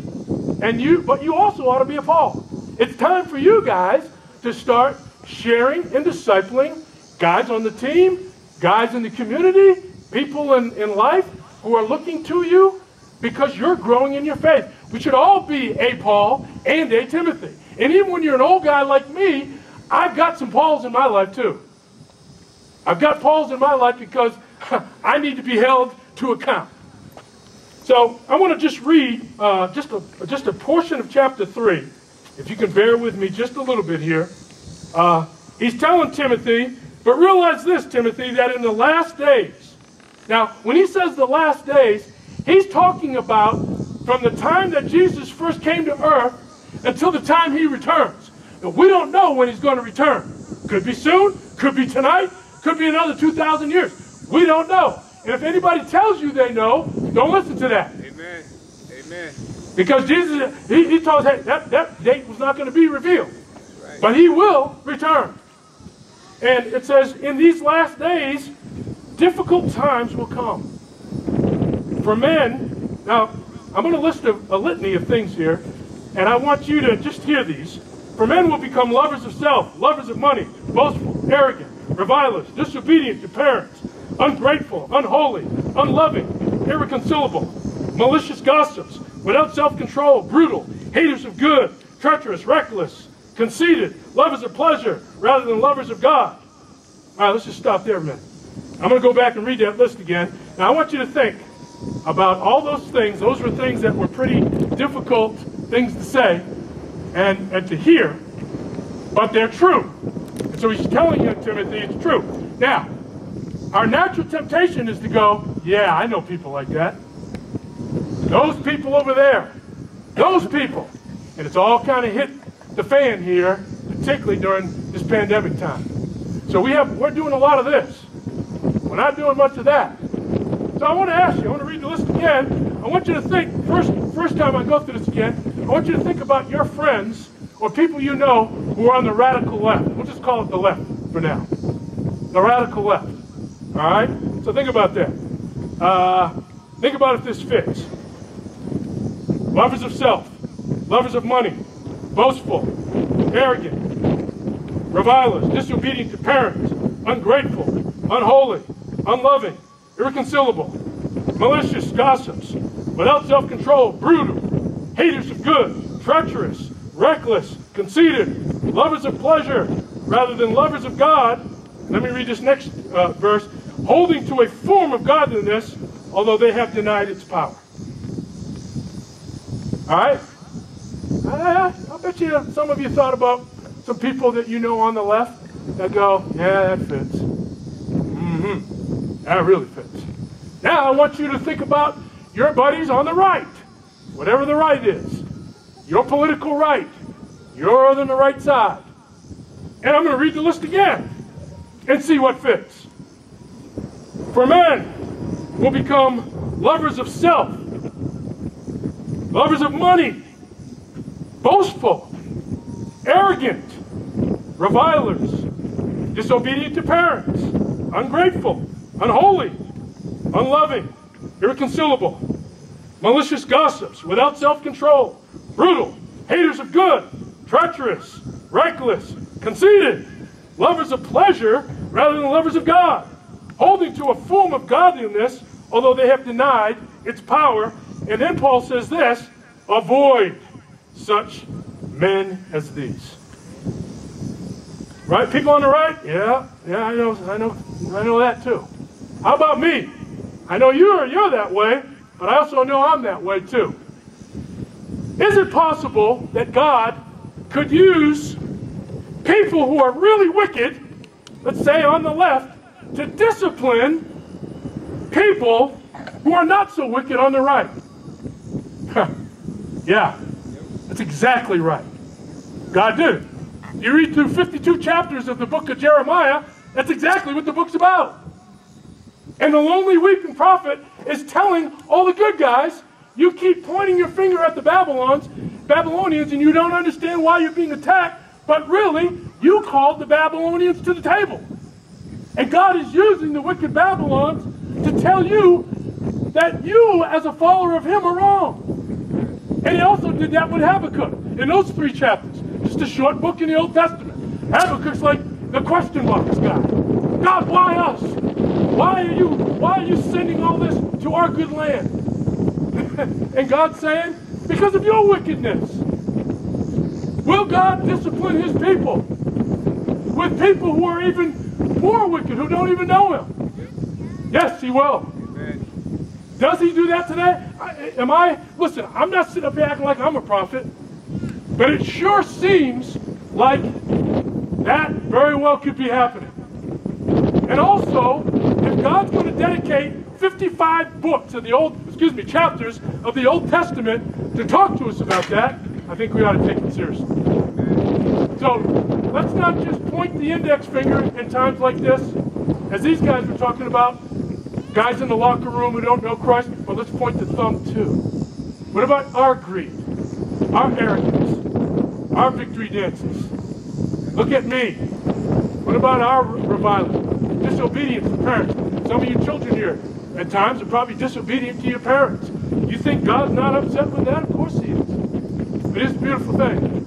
and you, but you also ought to be a Paul. It's time for you guys to start sharing and discipling guys on the team, guys in the community, people in, in life who are looking to you because you're growing in your faith. We should all be a Paul and a Timothy. And even when you're an old guy like me, I've got some Pauls in my life too. I've got Pauls in my life because I need to be held to account. So I want to just read uh, just, a, just a portion of chapter 3, if you can bear with me just a little bit here. Uh, he's telling Timothy, but realize this, Timothy, that in the last days, now when he says the last days, he's talking about from the time that Jesus first came to earth until the time he returns. Now, we don't know when he's going to return. Could be soon, could be tonight, could be another 2,000 years. We don't know. And if anybody tells you they know, don't listen to that. Amen. Amen. Because Jesus, he, he told us, hey, that, that date was not going to be revealed. Right. But he will return. And it says, in these last days, difficult times will come. For men, now, I'm going to list a, a litany of things here, and I want you to just hear these. For men will become lovers of self, lovers of money, boastful, arrogant, revilers, disobedient to parents, ungrateful, unholy, unloving, irreconcilable, malicious gossips, without self-control, brutal, haters of good, treacherous, reckless, conceited, lovers of pleasure rather than lovers of God. All right, let's just stop there a minute. I'm going to go back and read that list again. Now, I want you to think about all those things. Those were things that were pretty difficult things to say and, and to hear, but they're true. And so he's telling you, Timothy, it's true. Now, our natural temptation is to go, yeah, I know people like that. Those people over there. Those people. And it's all kind of hit the fan here, particularly during this pandemic time. So we have we're doing a lot of this. We're not doing much of that. So I want to ask you, I want to read the list again. I want you to think, first first time I go through this again, I want you to think about your friends or people you know who are on the radical left. We'll just call it the left for now. The radical left. All right? So think about that. Uh, think about if this fits. Lovers of self, lovers of money, boastful, arrogant, revilers, disobedient to parents, ungrateful, unholy, unloving, irreconcilable, malicious gossips, without self control, brutal, haters of good, treacherous, reckless, conceited, lovers of pleasure rather than lovers of God. Let me read this next uh, verse. Holding to a form of godliness, although they have denied its power. All right? I, I bet you some of you thought about some people that you know on the left that go, yeah, that fits. Mm-hmm. That really fits. Now I want you to think about your buddies on the right, whatever the right is, your political right, you're on the right side. And I'm going to read the list again and see what fits. For men will become lovers of self, lovers of money, boastful, arrogant, revilers, disobedient to parents, ungrateful, unholy, unloving, irreconcilable, malicious gossips, without self control, brutal, haters of good, treacherous, reckless, conceited, lovers of pleasure rather than lovers of God, holding to a form of godliness, although they have denied its power. And then Paul says this avoid such men as these. Right? People on the right? Yeah, yeah, I know, I know, I know that too. How about me? I know you're you're that way, but I also know I'm that way too. Is it possible that God could use people who are really wicked, let's say on the left, to discipline people who are not so wicked on the right? yeah, that's exactly right. God did. You read through 52 chapters of the book of Jeremiah, that's exactly what the book's about. And the lonely weeping prophet is telling all the good guys, you keep pointing your finger at the Babylons, Babylonians, and you don't understand why you're being attacked, but really, you called the Babylonians to the table. And God is using the wicked Babylons to tell you that you, as a follower of Him, are wrong. And He also did that with Habakkuk in those three chapters. Just a short book in the Old Testament. Habakkuk's like the question box guy. God, why us? Why are you why are you sending all this to our good land? and God's saying, because of your wickedness. Will God discipline his people with people who are even more wicked, who don't even know him? Yes, he will. Does he do that today? I, am I, listen, I'm not sitting up here acting like I'm a prophet, but it sure seems like that very well could be happening. And also, if God's going to dedicate 55 books of the Old, excuse me, chapters of the Old Testament to talk to us about that, I think we ought to take it seriously. So let's not just point the index finger in times like this, as these guys were talking about, guys in the locker room who don't know Christ, but let's point the thumb too. What about our greed, our arrogance, our victory dances? Look at me. What about our reviling? Disobedience to parents. Some of you children here at times are probably disobedient to your parents. You think God's not upset with that? Of course he is. But it's a beautiful thing.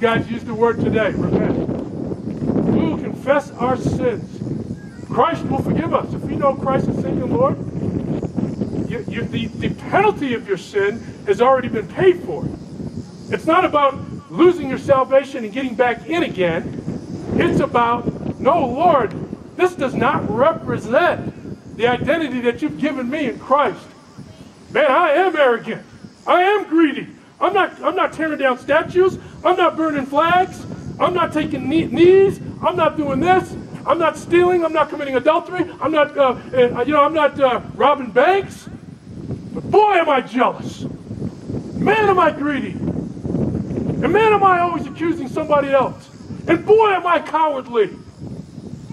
Guys used the word today, repent. We will confess our sins. Christ will forgive us. If we know Christ as Savior Lord, you, you, the, the penalty of your sin has already been paid for. It's not about losing your salvation and getting back in again. It's about, no, Lord, this does not represent the identity that you've given me in Christ. Man, I am arrogant. I am greedy. I'm not, I'm not tearing down statues. I'm not burning flags. I'm not taking knees. I'm not doing this. I'm not stealing. I'm not committing adultery. I'm not, uh, uh, you know, I'm not uh, robbing banks. But boy, am I jealous. Man, am I greedy. And man, am I always accusing somebody else. And boy, am I cowardly.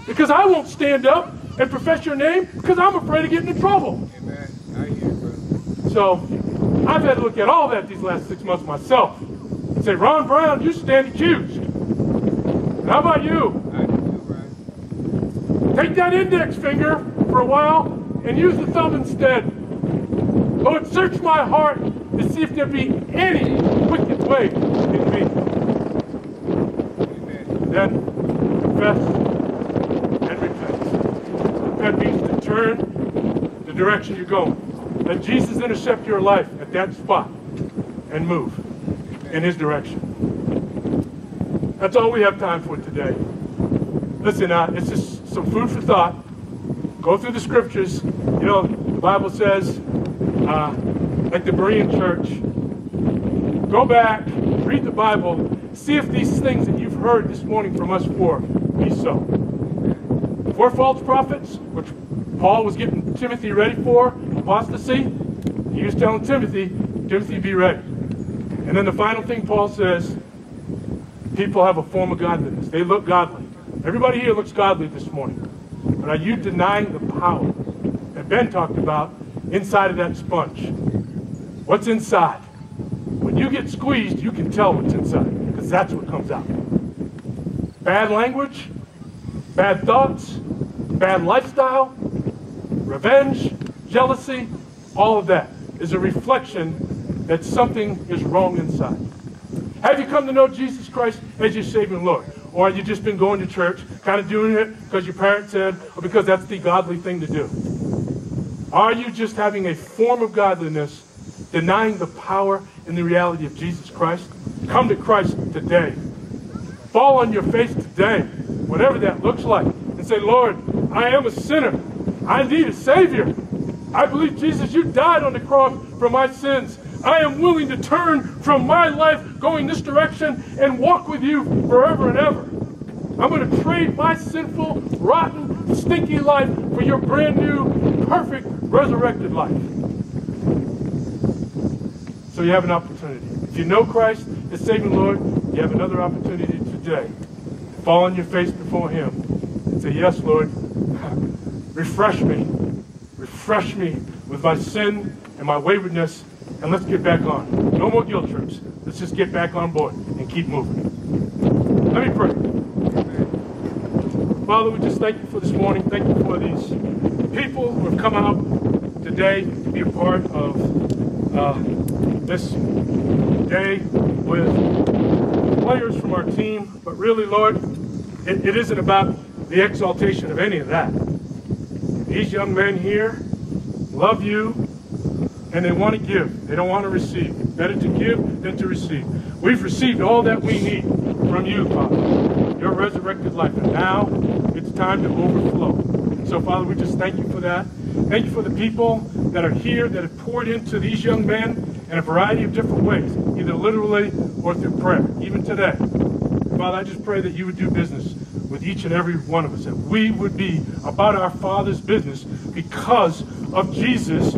Because I won't stand up and profess your name because I'm afraid of getting in trouble. Amen. I hear you, brother. So I've had to look at all that these last six months myself and say, Ron Brown, you stand accused. And how about you? Take that index finger for a while and use the thumb instead. Oh, Lord, search my heart to see if there be any wicked way in me. Then confess and repent. That means to turn the direction you're going. Let Jesus intercept your life at that spot and move in his direction. That's all we have time for today. Listen, uh, it's just some food for thought. Go through the scriptures. You know, the Bible says, uh, like the Berean church, go back, read the Bible, see if these things that you've heard this morning from us four be so. Four false prophets, which Paul was getting Timothy ready for, apostasy, he was telling Timothy, Timothy, be ready. And then the final thing Paul says, people have a form of godliness. They look godly. Everybody here looks godly this morning. But are you denying the power that Ben talked about inside of that sponge? What's inside? When you get squeezed, you can tell what's inside because that's what comes out. Bad language, bad thoughts, bad lifestyle, revenge, jealousy, all of that. is a reflection that something is wrong inside. Have you come to know Jesus Christ as your Savior Lord? Or have you just been going to church, kind of doing it because your parents said, or because that's the godly thing to do? Are you just having a form of godliness, denying the power and the reality of Jesus Christ? Come to Christ today. Fall on your face today, whatever that looks like, and say, Lord, I am a sinner. I need a Savior. I believe, Jesus, you died on the cross for my sins. I am willing to turn from my life going this direction and walk with you forever and ever. I'm going to trade my sinful, rotten, stinky life for your brand new, perfect, resurrected life. So you have an opportunity. If you know Christ as Savior Lord, you have another opportunity today. Fall on your face before Him and say, Yes, Lord, refresh me. Refresh me with my sin and my waywardness, and let's get back on. No more guilt trips. Let's just get back on board and keep moving. Let me pray. Father, we just thank you for this morning. Thank you for these people who have come out today to be a part of uh, this day with players from our team. But really, Lord, it, it isn't about the exaltation of any of that. These young men here love you and they want to give. They don't want to receive. Better to give than to receive. We've received all that we need from you, Father. Your resurrected life. And now it's time to overflow. So, Father, we just thank you for that. Thank you for the people that are here that have poured into these young men in a variety of different ways, either literally or through prayer, even today. Father, I just pray that you would do business with each and every one of us, that we would be about our Father's business because of Jesus,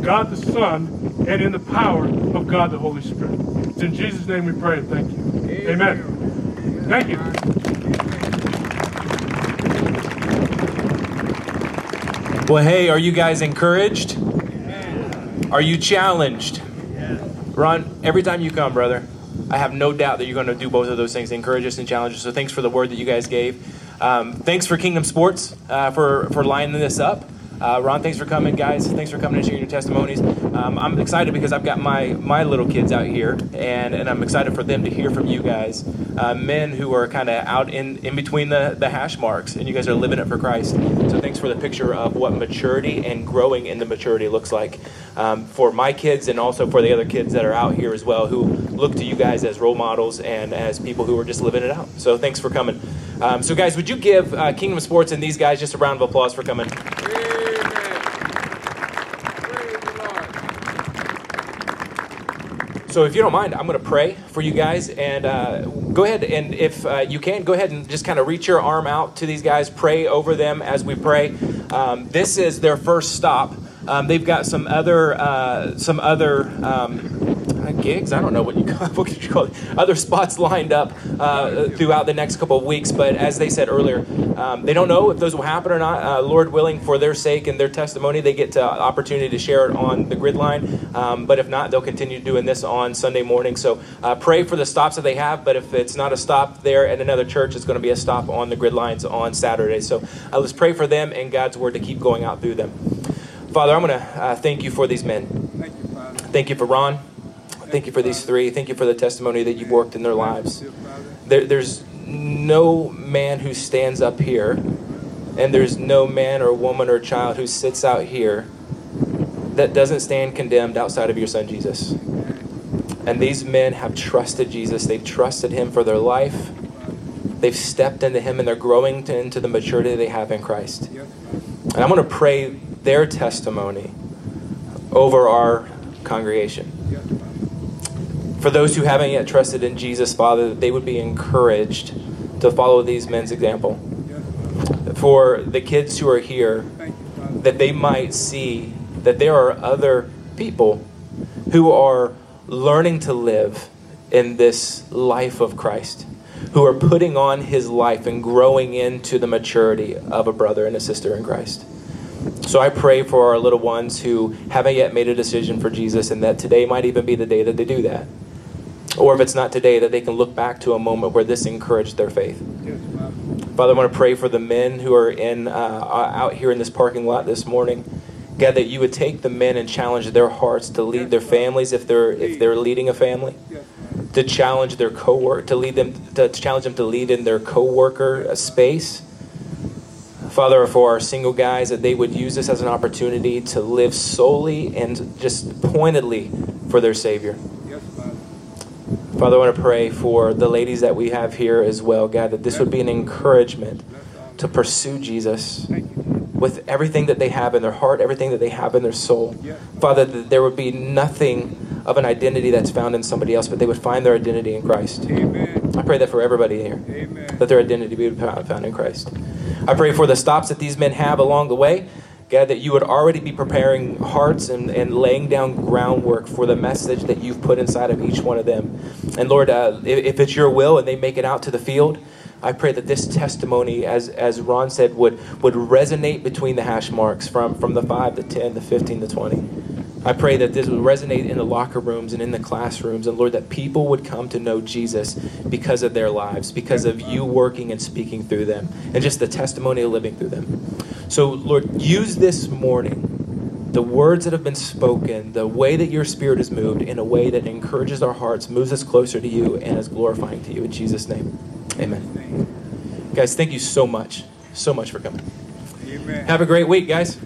God the Son, and in the power of God the Holy Spirit. It's in Jesus' name we pray and thank you. Amen. Thank you. Well, hey, are you guys encouraged? Are you challenged? Ron, every time you come, brother, I have no doubt that you're going to do both of those things encourage us and challenge us. So thanks for the word that you guys gave. Um, thanks for Kingdom Sports uh, for, for lining this up. Uh, Ron, thanks for coming, guys. Thanks for coming and sharing your testimonies. Um, I'm excited because I've got my my little kids out here, and, and I'm excited for them to hear from you guys, uh, men who are kind of out in, in between the, the hash marks, and you guys are living it for Christ. So thanks for the picture of what maturity and growing in the maturity looks like um, for my kids and also for the other kids that are out here as well who look to you guys as role models and as people who are just living it out. So thanks for coming. Um, so guys, would you give uh, Kingdom Sports and these guys just a round of applause for coming? So, if you don't mind, I'm going to pray for you guys. And uh, go ahead and, if uh, you can, go ahead and just kind of reach your arm out to these guys. Pray over them as we pray. Um, this is their first stop. Um, they've got some other, uh, some other um, gigs. I don't know what you call, what you call it. Other spots lined up uh, throughout the next couple of weeks. But as they said earlier, um, they don't know if those will happen or not. Uh, Lord willing, for their sake and their testimony, they get to opportunity to share it on the grid line. Um, but if not, they'll continue doing this on Sunday morning. So uh, pray for the stops that they have. But if it's not a stop there at another church, it's going to be a stop on the grid lines on Saturday. So uh, let's pray for them and God's word to keep going out through them. Father, I'm going to uh, thank you for these men. Thank you, Father. Thank you for Ron. Thank you for these three. Thank you for the testimony that you've worked in their lives. There, there's no man who stands up here, and there's no man or woman or child who sits out here that doesn't stand condemned outside of your son Jesus. And these men have trusted Jesus. They've trusted him for their life. They've stepped into him and they're growing to, into the maturity they have in Christ. And I'm going to pray their testimony over our congregation. For those who haven't yet trusted in Jesus, Father, that they would be encouraged to follow these men's example. For the kids who are here, that they might see that there are other people who are learning to live in this life of Christ, who are putting on his life and growing into the maturity of a brother and a sister in Christ. So I pray for our little ones who haven't yet made a decision for Jesus, and that today might even be the day that they do that. Or if it's not today, that they can look back to a moment where this encouraged their faith. Father, I want to pray for the men who are in uh, out here in this parking lot this morning, God, that you would take the men and challenge their hearts to lead their families if they're if they're leading a family, to challenge their co-work, to lead them to challenge them to lead in their co-worker uh, space. Father, for our single guys, that they would use this as an opportunity to live solely and just pointedly for their Savior. Father, I want to pray for the ladies that we have here as well, God, that this would be an encouragement to pursue Jesus with everything that they have in their heart, everything that they have in their soul. Father, that there would be nothing of an identity that's found in somebody else, but they would find their identity in Christ. Amen. I pray that for everybody here, Amen. that their identity be found in Christ. I pray for the stops that these men have along the way. God, that you would already be preparing hearts and, and laying down groundwork for the message that you've put inside of each one of them. And Lord, uh, if, if it's your will and they make it out to the field, I pray that this testimony, as, as Ron said, would, would resonate between the hash marks from, from the 5, the 10, the 15, the 20. I pray that this would resonate in the locker rooms and in the classrooms, and Lord, that people would come to know Jesus because of their lives, because of you working and speaking through them, and just the testimony of living through them. So, Lord, use this morning the words that have been spoken, the way that your spirit is moved in a way that encourages our hearts, moves us closer to you, and is glorifying to you. In Jesus' name, amen. Guys, thank you so much, so much for coming. Amen. Have a great week, guys.